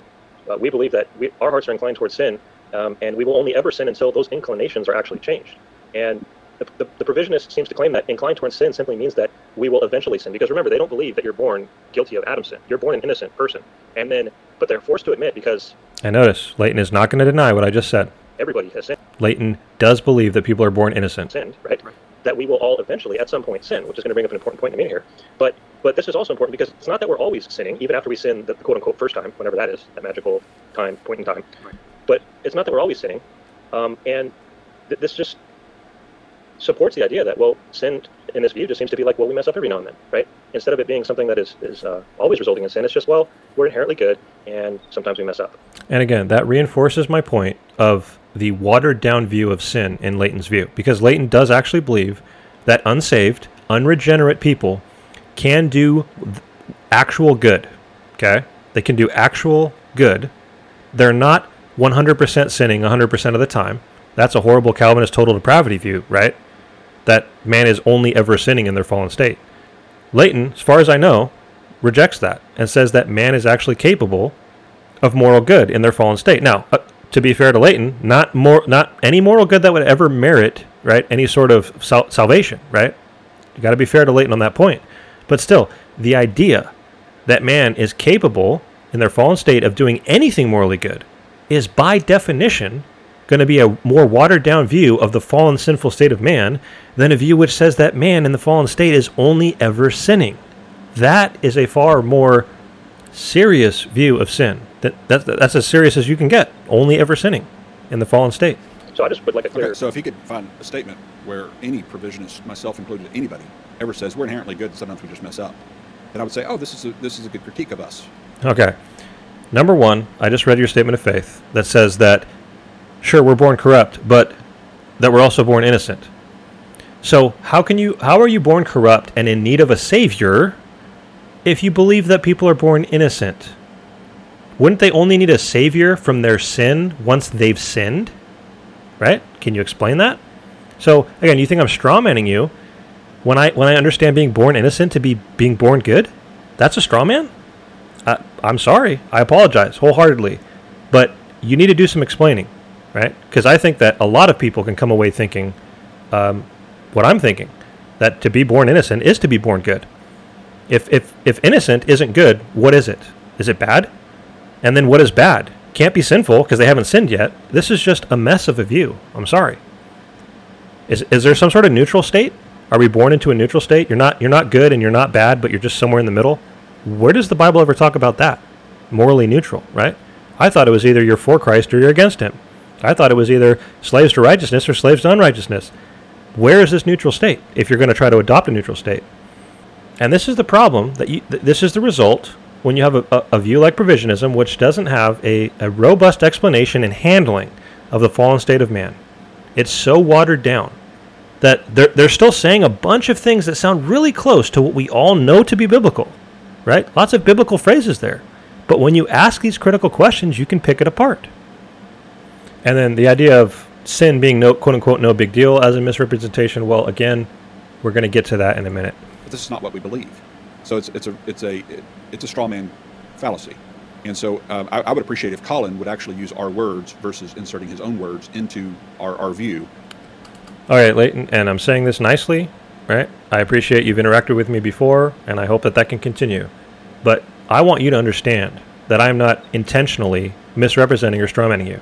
Uh, we believe that we, our hearts are inclined towards sin, um, and we will only ever sin until those inclinations are actually changed. And the, the, the, provisionist seems to claim that inclined towards sin simply means that we will eventually sin. Because remember, they don't believe that you're born guilty of Adam's sin. You're born an innocent person, and then but they're forced to admit because. I notice Leighton is not going to deny what I just said. Everybody has sinned. Leighton does believe that people are born innocent. Sinned, right? right? That we will all eventually, at some point, sin, which is going to bring up an important point in a minute here. But but this is also important because it's not that we're always sinning, even after we sin the, quote unquote first time, whenever that is, that magical time point in time. Right. But it's not that we're always sinning, um, and th- this just supports the idea that well, sin in this view just seems to be like well, we mess up every now and then, right? Instead of it being something that is is uh, always resulting in sin, it's just well, we're inherently good, and sometimes we mess up. And again, that reinforces my point of the watered down view of sin in Leighton's view, because Leighton does actually believe that unsaved, unregenerate people can do actual good. Okay, they can do actual good. They're not 100% sinning 100% of the time. That's a horrible Calvinist total depravity view, right? that man is only ever sinning in their fallen state. Leighton, as far as I know, rejects that and says that man is actually capable of moral good in their fallen state. Now, uh, to be fair to Leighton, not more, not any moral good that would ever merit right any sort of sal- salvation. Right? You got to be fair to Leighton on that point. But still, the idea that man is capable in their fallen state of doing anything morally good is by definition going to be a more watered down view of the fallen sinful state of man than a view which says that man in the fallen state is only ever sinning. That is a far more serious view of sin. That, that that's as serious as you can get. Only ever sinning in the fallen state. So I just would like a clear. Okay, so if he could find a statement where any provisionist, myself included, anybody, ever says we're inherently good, and sometimes we just mess up, then I would say, oh, this is a, this is a good critique of us. Okay. Number one, I just read your statement of faith that says that sure we're born corrupt, but that we're also born innocent. So how can you how are you born corrupt and in need of a savior if you believe that people are born innocent? Wouldn't they only need a savior from their sin once they've sinned? Right? Can you explain that? So again, you think I'm strawmanning you when I when I understand being born innocent to be being born good? That's a straw man? I, I'm sorry. I apologize wholeheartedly. But you need to do some explaining. right? Because I think that a lot of people can come away thinking um, what I'm thinking that to be born innocent is to be born good. If, if, if innocent isn't good, what is it? Is it bad? And then what is bad? Can't be sinful because they haven't sinned yet. This is just a mess of a view. I'm sorry. Is, is there some sort of neutral state? Are we born into a neutral state? You're not you're not good and you're not bad, but you're just somewhere in the middle. Where does the Bible ever talk about that? Morally neutral, right? I thought it was either you're for Christ or you're against him. I thought it was either slaves to righteousness or slaves to unrighteousness. Where is this neutral state if you're going to try to adopt a neutral state? And this is the problem that you, th- this is the result when you have a, a, view like provisionism, which doesn't have a, a robust explanation and handling of the fallen state of man. It's so watered down that they're, they're still saying a bunch of things that sound really close to what we all know to be biblical, right? Lots of biblical phrases there. But when you ask these critical questions, you can pick it apart. And then the idea of sin being no quote unquote no big deal as a misrepresentation, well, again, we're going to get to that in a minute. But this is not what we believe. So it's, it's a it's a it's a straw man fallacy. And so um, I, I, would appreciate if Colin would actually use our words versus inserting his own words into our, our view. All right, Leighton, and I'm saying this nicely, right? I appreciate you've interacted with me before, and I hope that that can continue. But I want you to understand that I'm not intentionally misrepresenting or strawmanning you.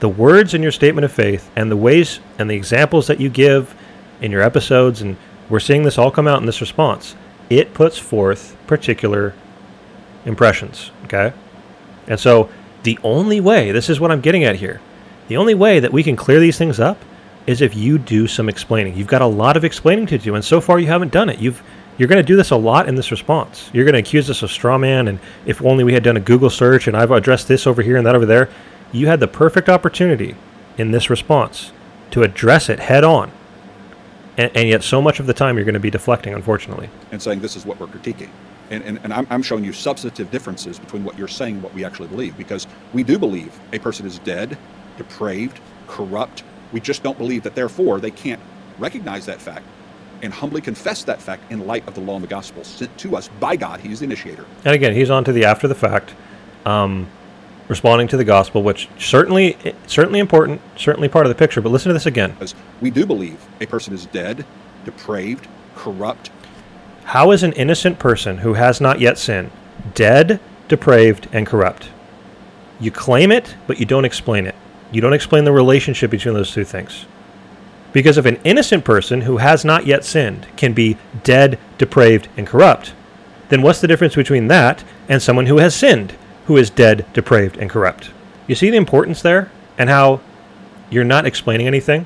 The words in your statement of faith and the ways and the examples that you give in your episodes, and we're seeing this all come out in this response, it puts forth particular impressions, okay? And so the only way, this is what I'm getting at here, the only way that we can clear these things up is if you do some explaining. You've got a lot of explaining to do, and so far you haven't done it. You've you're going to do this a lot in this response. You're going to accuse us of straw man, and if only we had done a Google search and I've addressed this over here and that over there. You had the perfect opportunity in this response to address it head on. And, and yet, so much of the time, you're going to be deflecting, unfortunately. And saying this is what we're critiquing. And, and, and I'm, I'm, showing you substantive differences between what you're saying and what we actually believe because we do believe a person is dead, depraved, corrupt. We just don't believe that, therefore, they can't recognize that fact and humbly confess that fact in light of the law and the gospel sent to us by God. He's the initiator. And again, he's on to the after the fact, um, responding to the gospel, which certainly certainly important, certainly part of the picture. But listen to this again. Because we do believe a person is dead, depraved, corrupt. How is an innocent person who has not yet sinned dead, depraved, and corrupt? You claim it, but you don't explain it. You don't explain the relationship between those two things. Because if an innocent person who has not yet sinned can be dead, depraved, and corrupt, then what's the difference between that and someone who has sinned, who is dead, depraved, and corrupt? You see the importance there and how you're not explaining anything?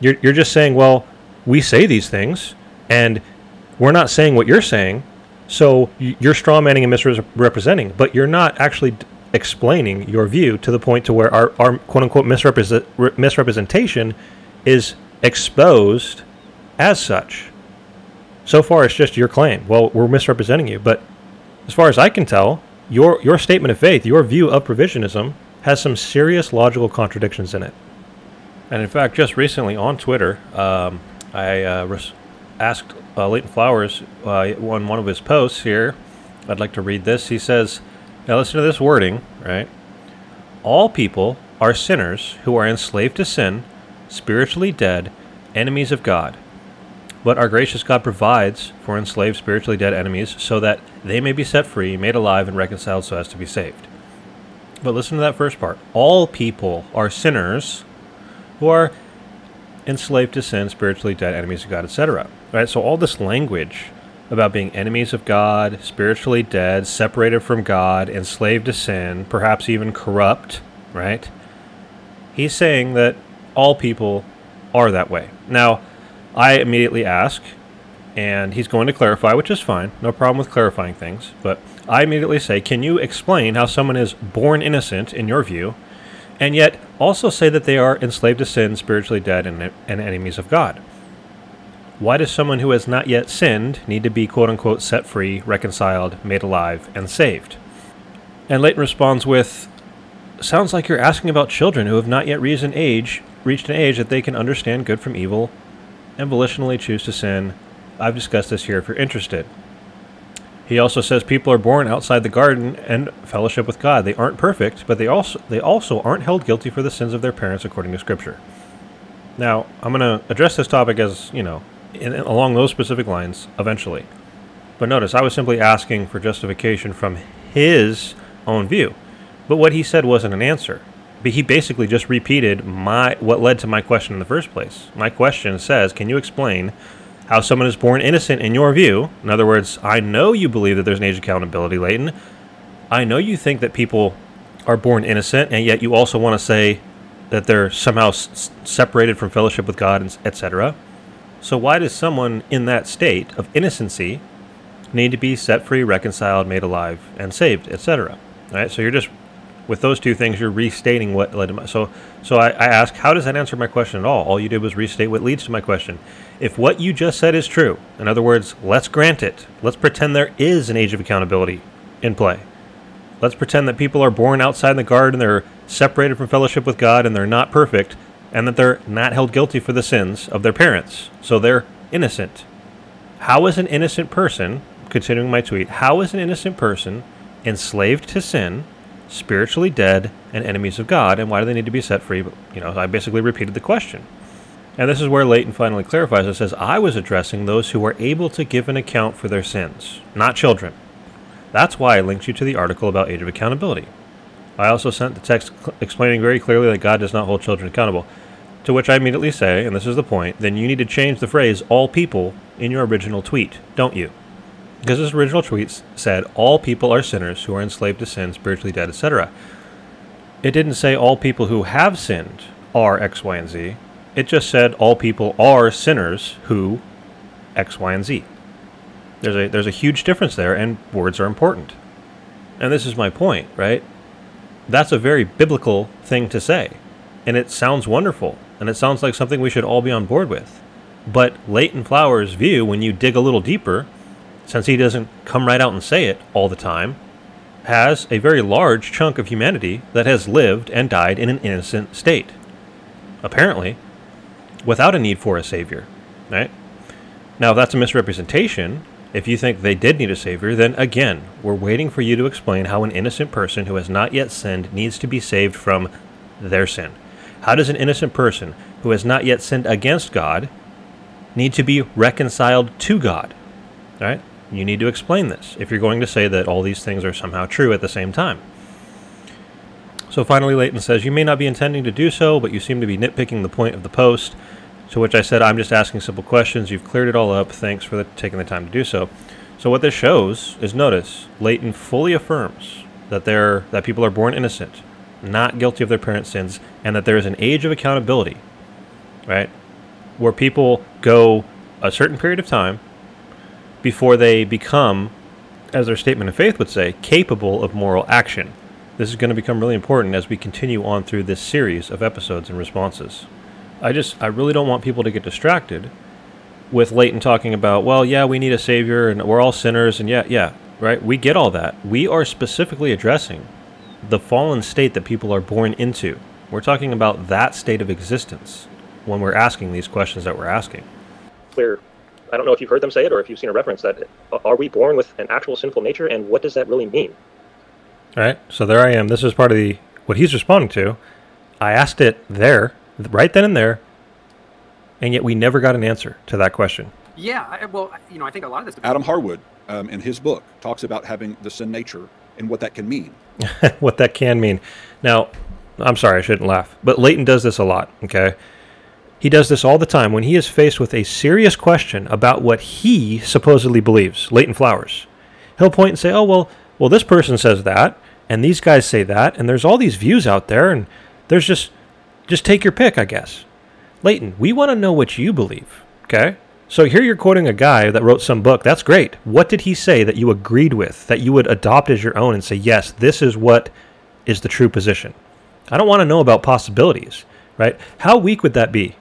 You're, you're just saying, well, we say these things, and we're not saying what you're saying, so you're strawmanning and misrepresenting, but you're not actually explaining your view to the point to where our, our quote unquote misrepresent, misrepresentation is exposed as such. So far, it's just your claim. Well, we're misrepresenting you, but as far as I can tell, your your statement of faith, your view of provisionism, has some serious logical contradictions in it. And in fact, just recently on Twitter, um, I uh, res- asked uh, Leighton Flowers uh, on one of his posts here. I'd like to read this. He says, "Now listen to this wording, right? All people are sinners who are enslaved to sin." spiritually dead, enemies of God. But our gracious God provides for enslaved spiritually dead enemies so that they may be set free, made alive, and reconciled so as to be saved. But listen to that first part. All people are sinners who are enslaved to sin, spiritually dead, enemies of God, etc. Right? So all this language about being enemies of God, spiritually dead, separated from God, enslaved to sin, perhaps even corrupt, right? He's saying that all people are that way. Now, I immediately ask, and he's going to clarify, which is fine. No problem with clarifying things. But I immediately say, Can you explain how someone is born innocent, in your view, and yet also say that they are enslaved to sin, spiritually dead, and, and enemies of God? Why does someone who has not yet sinned need to be quote unquote set free, reconciled, made alive, and saved? And Leighton responds with, Sounds like you're asking about children who have not yet reached an age reached an age that they can understand good from evil and volitionally choose to sin. I've discussed this here if you're interested. He also says people are born outside the garden and fellowship with God. They aren't perfect, but they also they also aren't held guilty for the sins of their parents according to Scripture. Now, I'm going to address this topic as you know, in, along those specific lines eventually. But notice, I was simply asking for justification from his own view. But what he said wasn't an answer. But he basically just repeated my what led to my question in the first place. My question says, "Can you explain how someone is born innocent in your view?" In other words, I know you believe that there's an age accountability, Leighton. I know you think that people are born innocent, and yet you also want to say that they're somehow s- separated from fellowship with God, etc. So why does someone in that state of innocency need to be set free, reconciled, made alive, and saved, etc.? Right. So you're just with those two things, you're restating what led to my. So, so I, I ask, how does that answer my question at all? All you did was restate what leads to my question. If what you just said is true, in other words, let's grant it. Let's pretend there is an age of accountability in play. Let's pretend that people are born outside the garden, they're separated from fellowship with God, and they're not perfect, and that they're not held guilty for the sins of their parents. So they're innocent. How is an innocent person, continuing my tweet, how is an innocent person enslaved to sin? Spiritually dead, and enemies of God, and why do they need to be set free? You know, I basically repeated the question. And this is where Leighton finally clarifies it says, I was addressing those who are able to give an account for their sins, not children. That's why I linked you to the article about age of accountability. I also sent the text cl- explaining very clearly that God does not hold children accountable. To which I immediately say, and this is the point, then you need to change the phrase all people in your original tweet, don't you? Because his original tweets said, All people are sinners who are enslaved to sin, spiritually dead, etc. It didn't say all people who have sinned are X, Y, and Z. It just said all people are sinners who X, Y, and Z. There's a, there's a huge difference there, and words are important. And this is my point, right? That's a very biblical thing to say. And it sounds wonderful, and it sounds like something we should all be on board with. But Leighton Flowers' view, when you dig a little deeper, since he doesn't come right out and say it all the time, has a very large chunk of humanity that has lived and died in an innocent state. Apparently, without a need for a savior, right? Now, if that's a misrepresentation, if you think they did need a savior, then again, we're waiting for you to explain how an innocent person who has not yet sinned needs to be saved from their sin. How does an innocent person who has not yet sinned against God need to be reconciled to God? Right? You need to explain this if you're going to say that all these things are somehow true at the same time. So finally, Leighton says, You may not be intending to do so, but you seem to be nitpicking the point of the post. To which I said, I'm just asking simple questions. You've cleared it all up. Thanks for the, taking the time to do so. So what this shows is notice Leighton fully affirms that they that people are born innocent, not guilty of their parents' sins, and that there is an age of accountability, right? Where people go a certain period of time before they become, as their statement of faith would say, capable of moral action. This is going to become really important as we continue on through this series of episodes and responses. I just, I really don't want people to get distracted with Leighton talking about, well, yeah, we need a savior and we're all sinners, and yeah, yeah, right? We get all that. We are specifically addressing the fallen state that people are born into. We're talking about that state of existence when we're asking these questions that we're asking. Clear I don't know if you've heard them say it or if you've seen a reference that are we born with an actual sinful nature and what does that really mean? All right. So there I am. This is part of the what he's responding to. I asked it there, right then and there, and yet we never got an answer to that question. Yeah, I, well, you know, I think a lot of this. Adam Harwood, um, in his book, talks about having the sin nature and what that can mean. what that can mean. Now, I'm sorry, I shouldn't laugh, but Leighton does this a lot. Okay, he does this all the time when he is faced with a serious question about what he supposedly believes, Leighton Flowers. He'll point and say, "Oh well, well this person says that, and these guys say that, and there's all these views out there, and there's just just take your pick, I guess." Leighton, we want to know what you believe, okay? So here you're quoting a guy that wrote some book. That's great. What did he say that you agreed with, that you would adopt as your own and say, "Yes, this is what is the true position." I don't want to know about possibilities right? How weak would that be?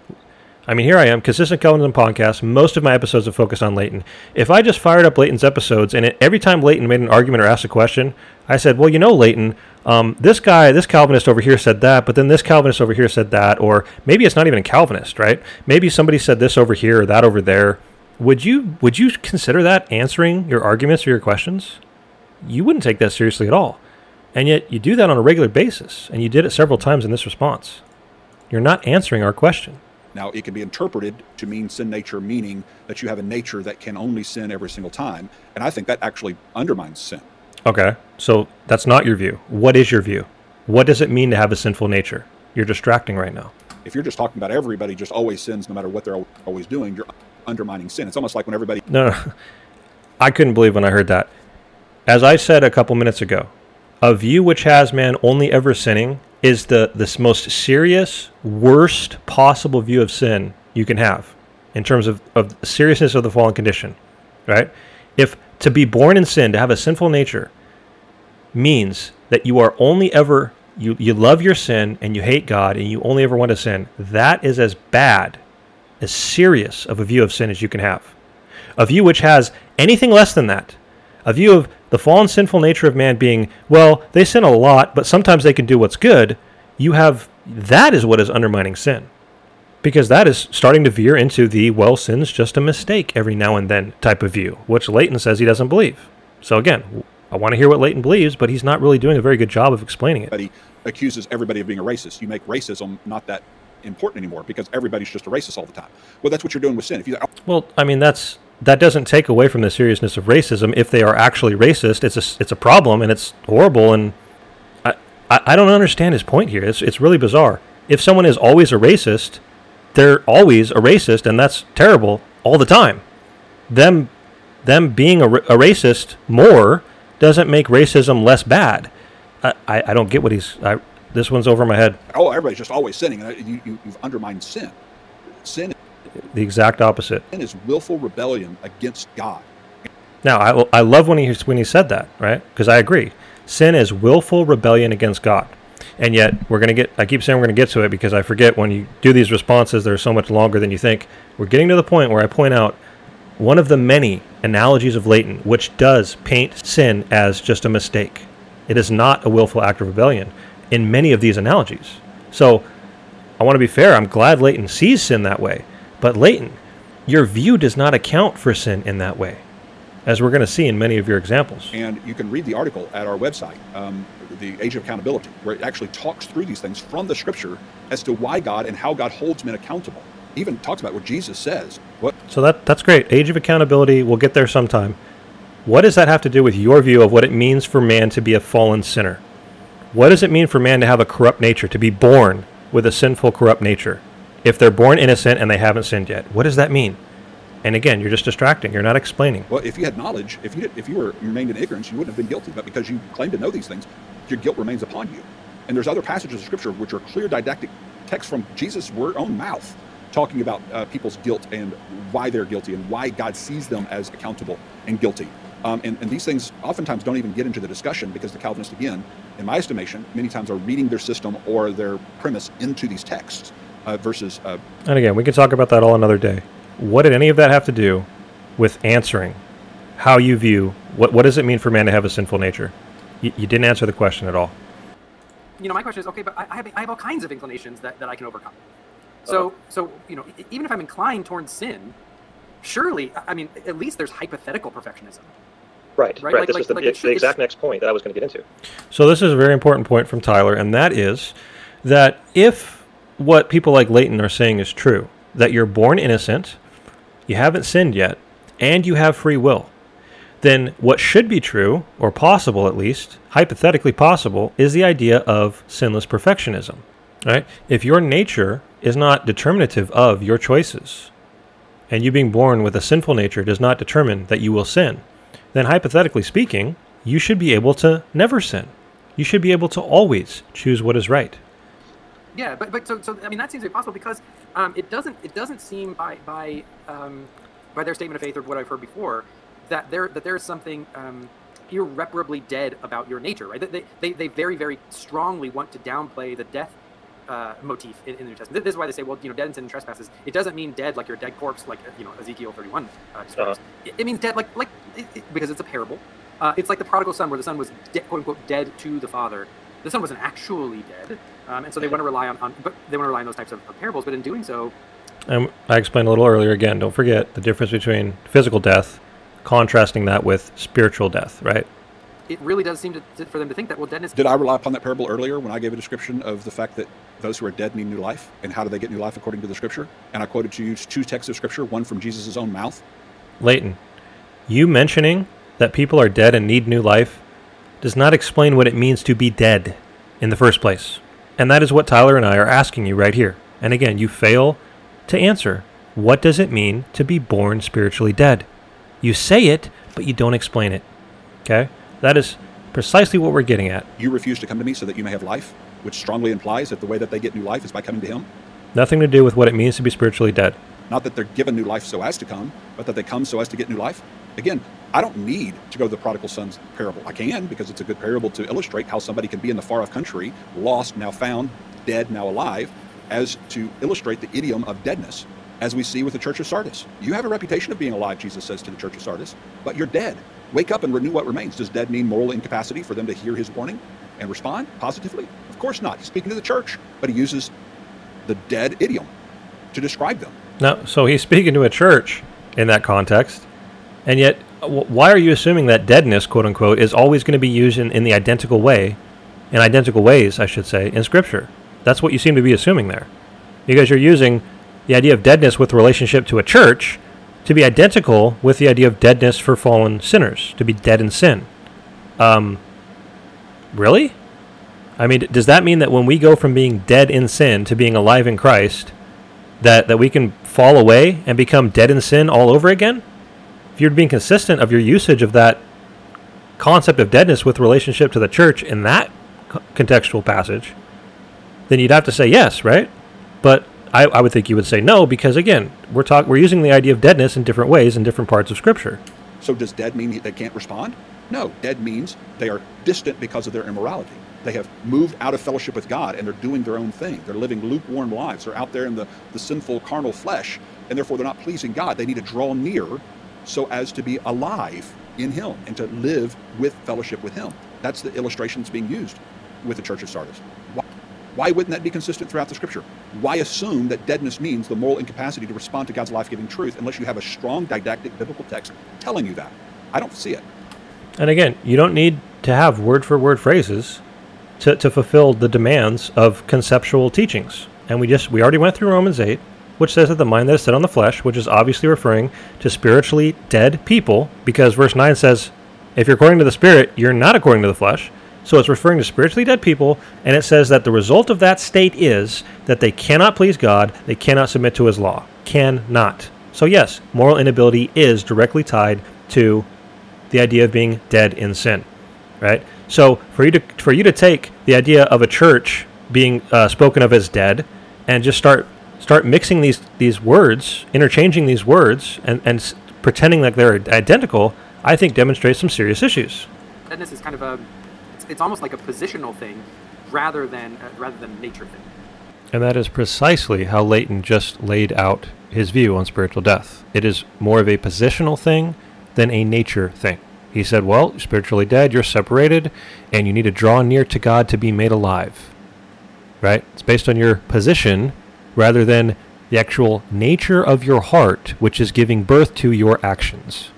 I mean, here I am, consistent Calvinism podcast. Most of my episodes have focused on Leighton. If I just fired up Leighton's episodes and it, every time Leighton made an argument or asked a question, I said, "Well, you know, Leighton, um, this guy, this Calvinist over here said that, but then this Calvinist over here said that, or maybe it's not even a Calvinist, right? Maybe somebody said this over here or that over there." would you would you consider that answering your arguments or your questions? You wouldn't take that seriously at all. And yet you do that on a regular basis, and you did it several times in this response. You're not answering our question. Now, it can be interpreted to mean sin nature, meaning that you have a nature that can only sin every single time. And I think that actually undermines sin. Okay, so that's not your view. What is your view? What does it mean to have a sinful nature? You're distracting right now. If you're just talking about everybody just always sins no matter what they're always doing, you're undermining sin. It's almost like when everybody No, no. I couldn't believe when I heard that. As I said a couple minutes ago, a view which has man only ever sinning is the this most serious, worst possible view of sin you can have in terms of, of seriousness of the fallen condition. Right? If to be born in sin, to have a sinful nature, means that you are only ever you, you love your sin and you hate God and you only ever want to sin, that is as bad, as serious of a view of sin as you can have a view which has anything less than that, a view of the fallen sinful nature of man being, well, they sin a lot, but sometimes they can do what's good, you have that is what is undermining sin. Because that is starting to veer into the, well, sin's just a mistake every now and then type of view, which Leighton says he doesn't believe. So again, I want to hear what Leighton believes, but he's not really doing a very good job of explaining it. But he accuses everybody of being a racist, you make racism not that important anymore because everybody's just a racist all the time. Well, that's what you're doing with sin. If you Well, I mean, that's that doesn't take away from the seriousness of racism. If they are actually racist, it's a it's a problem and it's horrible. And I I, I don't understand his point here. It's it's really bizarre. If someone is always a racist, they're always a racist, and that's terrible all the time. Them them being a, a racist more doesn't make racism less bad. I, I, I don't get what he's. I, this one's over my head. oh, everybody's just always sinning, you, you, you've undermined sin. Sin The exact opposite. Sin is willful rebellion against God. Now, I, I love when he when he said that, right? Because I agree. Sin is willful rebellion against God, and yet we're gonna get. I keep saying we're gonna get to it because I forget when you do these responses, they're so much longer than you think. We're getting to the point where I point out one of the many analogies of Leighton, which does paint sin as just a mistake. It is not a willful act of rebellion in many of these analogies. So I want to be fair. I'm glad Leighton sees sin that way. But Leighton, your view does not account for sin in that way, as we're going to see in many of your examples. And you can read the article at our website, um, The Age of Accountability, where it actually talks through these things from the scripture as to why God and how God holds men accountable. Even talks about what Jesus says. What So that that's great. Age of accountability. We'll get there sometime. What does that have to do with your view of what it means for man to be a fallen sinner? What does it mean for man to have a corrupt nature, to be born with a sinful, corrupt nature? If they're born innocent and they haven't sinned yet, what does that mean? And again, you're just distracting. You're not explaining. well, if you had knowledge, if you if you were remained in ignorance, you wouldn't have been guilty. But because you claim to know these things, your guilt remains upon you. And there's other passages of scripture which are clear didactic texts from Jesus' word own mouth, talking about uh, people's guilt and why they're guilty and why God sees them as accountable and guilty. Um, and, and these things oftentimes don't even get into the discussion because the Calvinists, again, in my estimation, many times are reading their system or their premise into these texts uh, versus uh, And again, we can talk about that all another day. What did any of that have to do with answering how you view what what does it mean for man to have a sinful nature? You, you didn't answer the question at all. you know, my question is, okay, but I I have, I have all kinds of inclinations that, that I can overcome. So, so you know, e- even if I'm inclined towards sin, surely, I- I mean, at least there's hypothetical perfectionism. Right, Right, right. like- this like- is the, like the it should- exact it's- next point that I was going to get into. So this is a very important point from Tyler, and that is that if what people like Leighton are saying is true, that you're born innocent, you haven't sinned yet, and you have free will, then what should be true, or possible at least, hypothetically possible, is the idea of sinless perfectionism. Right? If your nature is not determinative of your choices, and you being born with a sinful nature does not determine that you will sin, then hypothetically speaking, you should be able to never sin. You should be able to always choose what is right. Yeah, but but so so I mean that seems to be possible because um, it doesn't it doesn't seem by by um, by their statement of faith or what I've heard before that there that there is something um, irreparably dead about your nature, right? They, they they very very strongly want to downplay the death uh, motif in, in the New Testament. This is why they say, well, you know, dead in sin and trespasses. It doesn't mean dead like you're a dead corpse, like you know Ezekiel 31 uh, describes. Uh-huh. It, it means dead like like it, it- because it's a parable. Uh, it's like the prodigal son, where the son was de- quote unquote dead to the father. The son wasn't actually dead, um, and so they want to rely on, on but they want to rely on those types of, of parables. But in doing so, And I explained a little earlier again, don't forget the difference between physical death, contrasting that with spiritual death, right? It really does seem to, to, for them to think that well, deadness. Did I rely upon that parable earlier when I gave a description of the fact that those who are dead need new life? And how do they get new life according to the scripture? And I quoted to you two texts of scripture, one from Jesus' own mouth. Leighton, you mentioning that people are dead and need new life does not explain what it means to be dead in the first place. And that is what Tyler and I are asking you right here. And again, you fail to answer. What does it mean to be born spiritually dead? You say it, but you don't explain it. Okay? That is precisely what we're getting at. You refuse to come to me so that you may have life, which strongly implies that the way that they get new life is by coming to him. Nothing to do with what it means to be spiritually dead. Not that they're given new life so as to come, but that they come so as to get new life. Again, I don't need to go to the prodigal son's parable. I can because it's a good parable to illustrate how somebody can be in the far off country, lost, now found, dead, now alive, as to illustrate the idiom of deadness, as we see with the church of Sardis. You have a reputation of being alive, Jesus says to the church of Sardis, but you're dead. Wake up and renew what remains. Does dead mean moral incapacity for them to hear his warning and respond positively? Of course not. He's speaking to the church, but he uses the dead idiom to describe them. No, so he's speaking to a church in that context, and yet, why are you assuming that deadness, quote unquote, is always going to be used in, in the identical way, in identical ways, I should say, in Scripture? That's what you seem to be assuming there, because you're using the idea of deadness with relationship to a church to be identical with the idea of deadness for fallen sinners, to be dead in sin. Um, really? I mean, does that mean that when we go from being dead in sin to being alive in Christ, that, that we can fall away and become dead in sin all over again? If you're being consistent of your usage of that concept of deadness with relationship to the church in that contextual passage, then you'd have to say yes, right? But I, I would think you would say no because again, we're talk we're using the idea of deadness in different ways in different parts of Scripture. So does dead mean they can't respond? No, dead means they are distant because of their immorality. They have moved out of fellowship with God and they're doing their own thing. They're living lukewarm lives. They're out there in the, the sinful carnal flesh, and therefore they're not pleasing God. They need to draw near so as to be alive in Him and to live with fellowship with Him. That's the illustration that's being used with the church of Sardis. Why, why wouldn't that be consistent throughout the scripture? Why assume that deadness means the moral incapacity to respond to God's life giving truth unless you have a strong didactic biblical text telling you that? I don't see it. And again, you don't need to have word for word phrases to, to fulfill the demands of conceptual teachings. And we just we already went through Romans 8, which says that the mind that is set on the flesh, which is obviously referring to spiritually dead people, because verse 9 says, if you're according to the spirit, you're not according to the flesh. So it's referring to spiritually dead people, and it says that the result of that state is that they cannot please God, they cannot submit to his law. Cannot. So, yes, moral inability is directly tied to the idea of being dead in sin, right? So, for you to for you to take the idea of a church being uh, spoken of as dead and just start start mixing these these words, interchanging these words, and and s- pretending like they're identical, I think demonstrates some serious issues. Deadness is kind of a, it's, it's almost like a positional thing, rather than uh, rather than nature thing. And that is precisely how Leighton just laid out his view on spiritual death. It is more of a positional thing than a nature thing. He said, Well, you're spiritually dead, you're separated, and you need to draw near to God to be made alive. Right? It's based on your position rather than the actual nature of your heart, which is giving birth to your actions.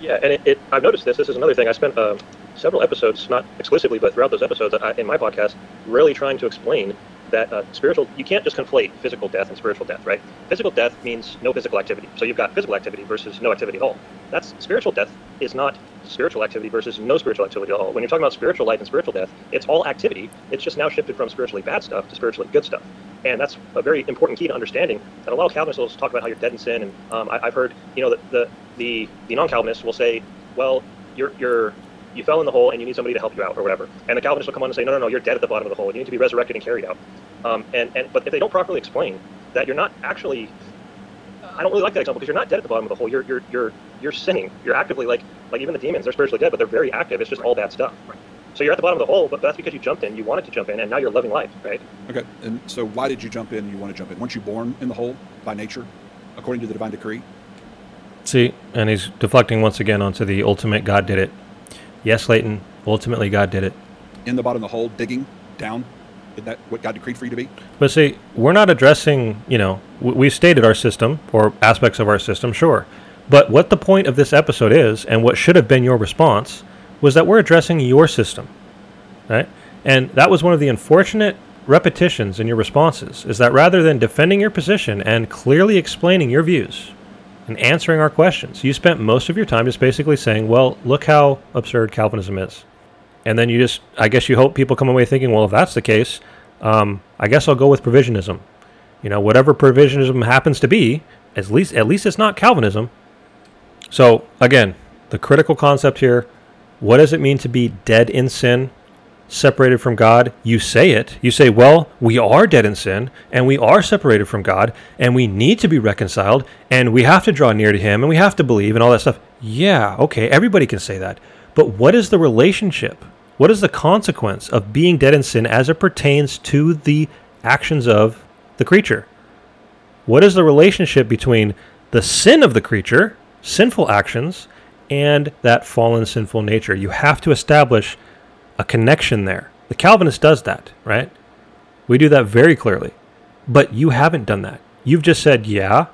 Yeah, and it, it, I've noticed this. This is another thing. I spent uh, several episodes, not exclusively, but throughout those episodes I, in my podcast, really trying to explain that uh, spiritual, you can't just conflate physical death and spiritual death, right? Physical death means no physical activity. So you've got physical activity versus no activity at all. That's spiritual death is not spiritual activity versus no spiritual activity at all. When you're talking about spiritual life and spiritual death, it's all activity. It's just now shifted from spiritually bad stuff to spiritually good stuff. And that's a very important key to understanding that a lot of Calvinists will talk about how you're dead in sin. And um, I, have heard, you know, that the, the, the non-Calvinists will say, well, you're, you're, you fell in the hole and you need somebody to help you out or whatever. And the Calvinist will come on and say, no, no, no, you're dead at the bottom of the hole. You need to be resurrected and carried out. Um, and, and, but if they don't properly explain that you're not actually I don't really like that example because you're not dead at the bottom of the hole. You're you're you're you're sinning. You're actively like like even the demons. They're spiritually dead, but they're very active. It's just all bad stuff. Right. So you're at the bottom of the hole, but that's because you jumped in. You wanted to jump in, and now you're living life, right? Okay. And so why did you jump in? You want to jump in? Weren't you born in the hole by nature, according to the divine decree? See, and he's deflecting once again onto the ultimate God did it. Yes, Leighton, ultimately God did it. In the bottom of the hole, digging down. Isn't that what God decreed for you to be? But see, we're not addressing, you know, w- we've stated our system or aspects of our system, sure. But what the point of this episode is, and what should have been your response, was that we're addressing your system, right? And that was one of the unfortunate repetitions in your responses, is that rather than defending your position and clearly explaining your views and answering our questions, you spent most of your time just basically saying, well, look how absurd Calvinism is. And then you just, I guess you hope people come away thinking, well, if that's the case, um, I guess I'll go with provisionism. You know, whatever provisionism happens to be, at least at least it's not Calvinism. So again, the critical concept here: what does it mean to be dead in sin, separated from God? You say it. You say, well, we are dead in sin, and we are separated from God, and we need to be reconciled, and we have to draw near to Him, and we have to believe, and all that stuff. Yeah, okay, everybody can say that. But what is the relationship? What is the consequence of being dead in sin as it pertains to the actions of the creature? What is the relationship between the sin of the creature, sinful actions, and that fallen sinful nature? You have to establish a connection there. The Calvinist does that, right? We do that very clearly. But you haven't done that. You've just said, yeah,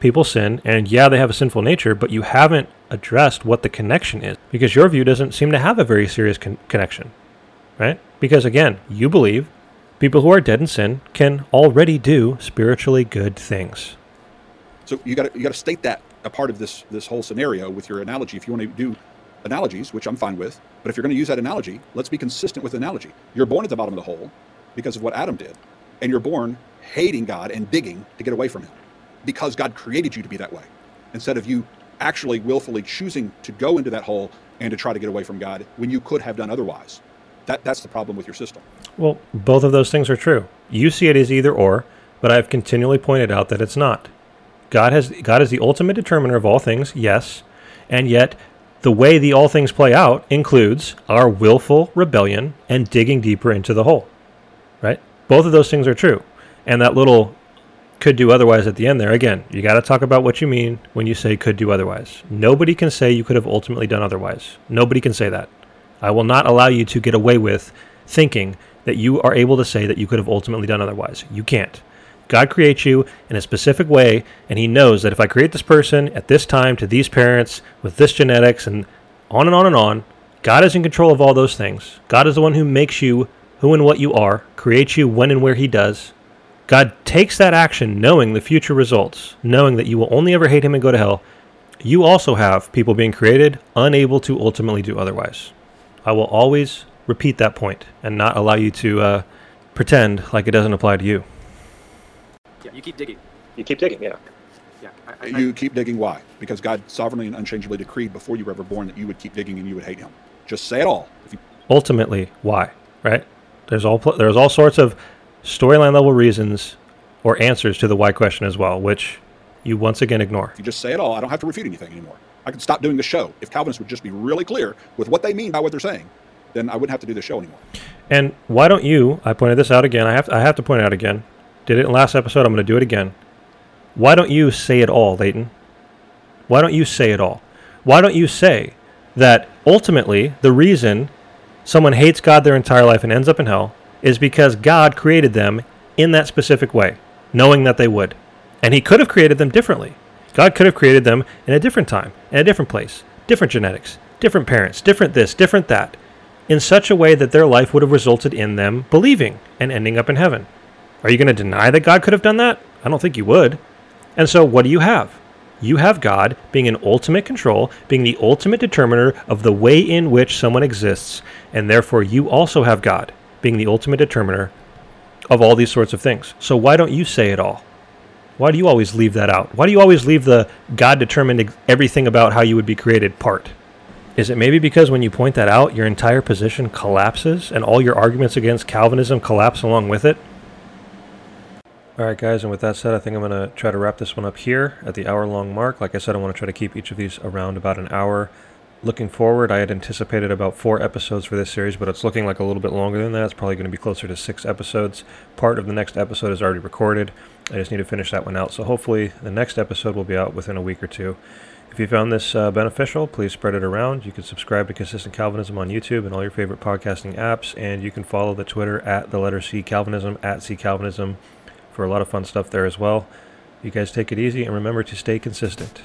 people sin, and yeah, they have a sinful nature, but you haven't addressed what the connection is because your view doesn't seem to have a very serious con- connection, right? Because again, you believe people who are dead in sin can already do spiritually good things. So you got you got to state that a part of this this whole scenario with your analogy. If you want to do analogies, which I'm fine with, but if you're going to use that analogy, let's be consistent with analogy. You're born at the bottom of the hole because of what Adam did, and you're born hating God and digging to get away from Him because God created you to be that way. Instead of you actually willfully choosing to go into that hole and to try to get away from God when you could have done otherwise. That, that's the problem with your system. Well, both of those things are true. You see it as either or, but I've continually pointed out that it's not. God has God is the ultimate determiner of all things, yes, and yet the way the all things play out includes our willful rebellion and digging deeper into the hole. Right? Both of those things are true. And that little could do otherwise at the end there. Again, you got to talk about what you mean when you say could do otherwise. Nobody can say you could have ultimately done otherwise. Nobody can say that. I will not allow you to get away with thinking that you are able to say that you could have ultimately done otherwise. You can't. God creates you in a specific way, and He knows that if I create this person at this time to these parents with this genetics and on and on and on, God is in control of all those things. God is the one who makes you who and what you are, creates you when and where He does, God takes that action knowing the future results, knowing that you will only ever hate him and go to hell. You also have people being created unable to ultimately do otherwise. I will always repeat that point and not allow you to uh, pretend like it doesn't apply to you. Yeah, you keep digging. You keep digging, yeah. Yeah, I, I, You keep digging why? Because God sovereignly and unchangeably decreed before you were ever born that you would keep digging and you would hate him. Just say it all. If you, Ultimately, why? Right? There's all there's all sorts of storyline level reasons or answers to the why question as well, which you once again ignore. if you just say it all, I don't have to refute anything anymore. I can stop doing the show. If Calvinists would just be really clear with what they mean by what they're saying, then I wouldn't have to do the show anymore. And why don't you? I pointed this out again. I have to, I have to point it out again. Did it in last episode. I'm going to do it again. Why don't you say it all, Leighton? Why don't you say it all? Why don't you say that ultimately the reason someone hates God their entire life and ends up in hell is because God created them in that specific way, knowing that they would. And He could have created them differently. God could have created them in a different time, in a different place, different genetics, different parents, different this, different that, in such a way that their life would have resulted in them believing and ending up in heaven. Are you going to deny that God could have done that? I don't think you would. And so, what do you have? You have God being in ultimate control, being the ultimate determiner of the way in which someone exists, and therefore you also have God being the ultimate determiner of all these sorts of things. So, why don't you say it all? Why do you always leave that out? Why do you always leave the God determined everything about how you would be created part? Is it maybe because when you point that out, your entire position collapses and all your arguments against Calvinism collapse along with it? All right, guys, and with that said, I think I'm going to try to wrap this one up here at the hour long mark. Like I said, I want to try to keep each of these around about an hour. Looking forward, I had anticipated about four episodes for this series, but it's looking like a little bit longer than that. It's probably going to be closer to six episodes. Part of the next episode is already recorded. I just need to finish that one out. So hopefully, the next episode will be out within a week or two. If you found this uh, beneficial, please spread it around. You can subscribe to Consistent Calvinism on YouTube and all your favorite podcasting apps, and you can follow the Twitter at the letter C Calvinism at C Calvinism for a lot of fun stuff there as well. You guys take it easy and remember to stay consistent.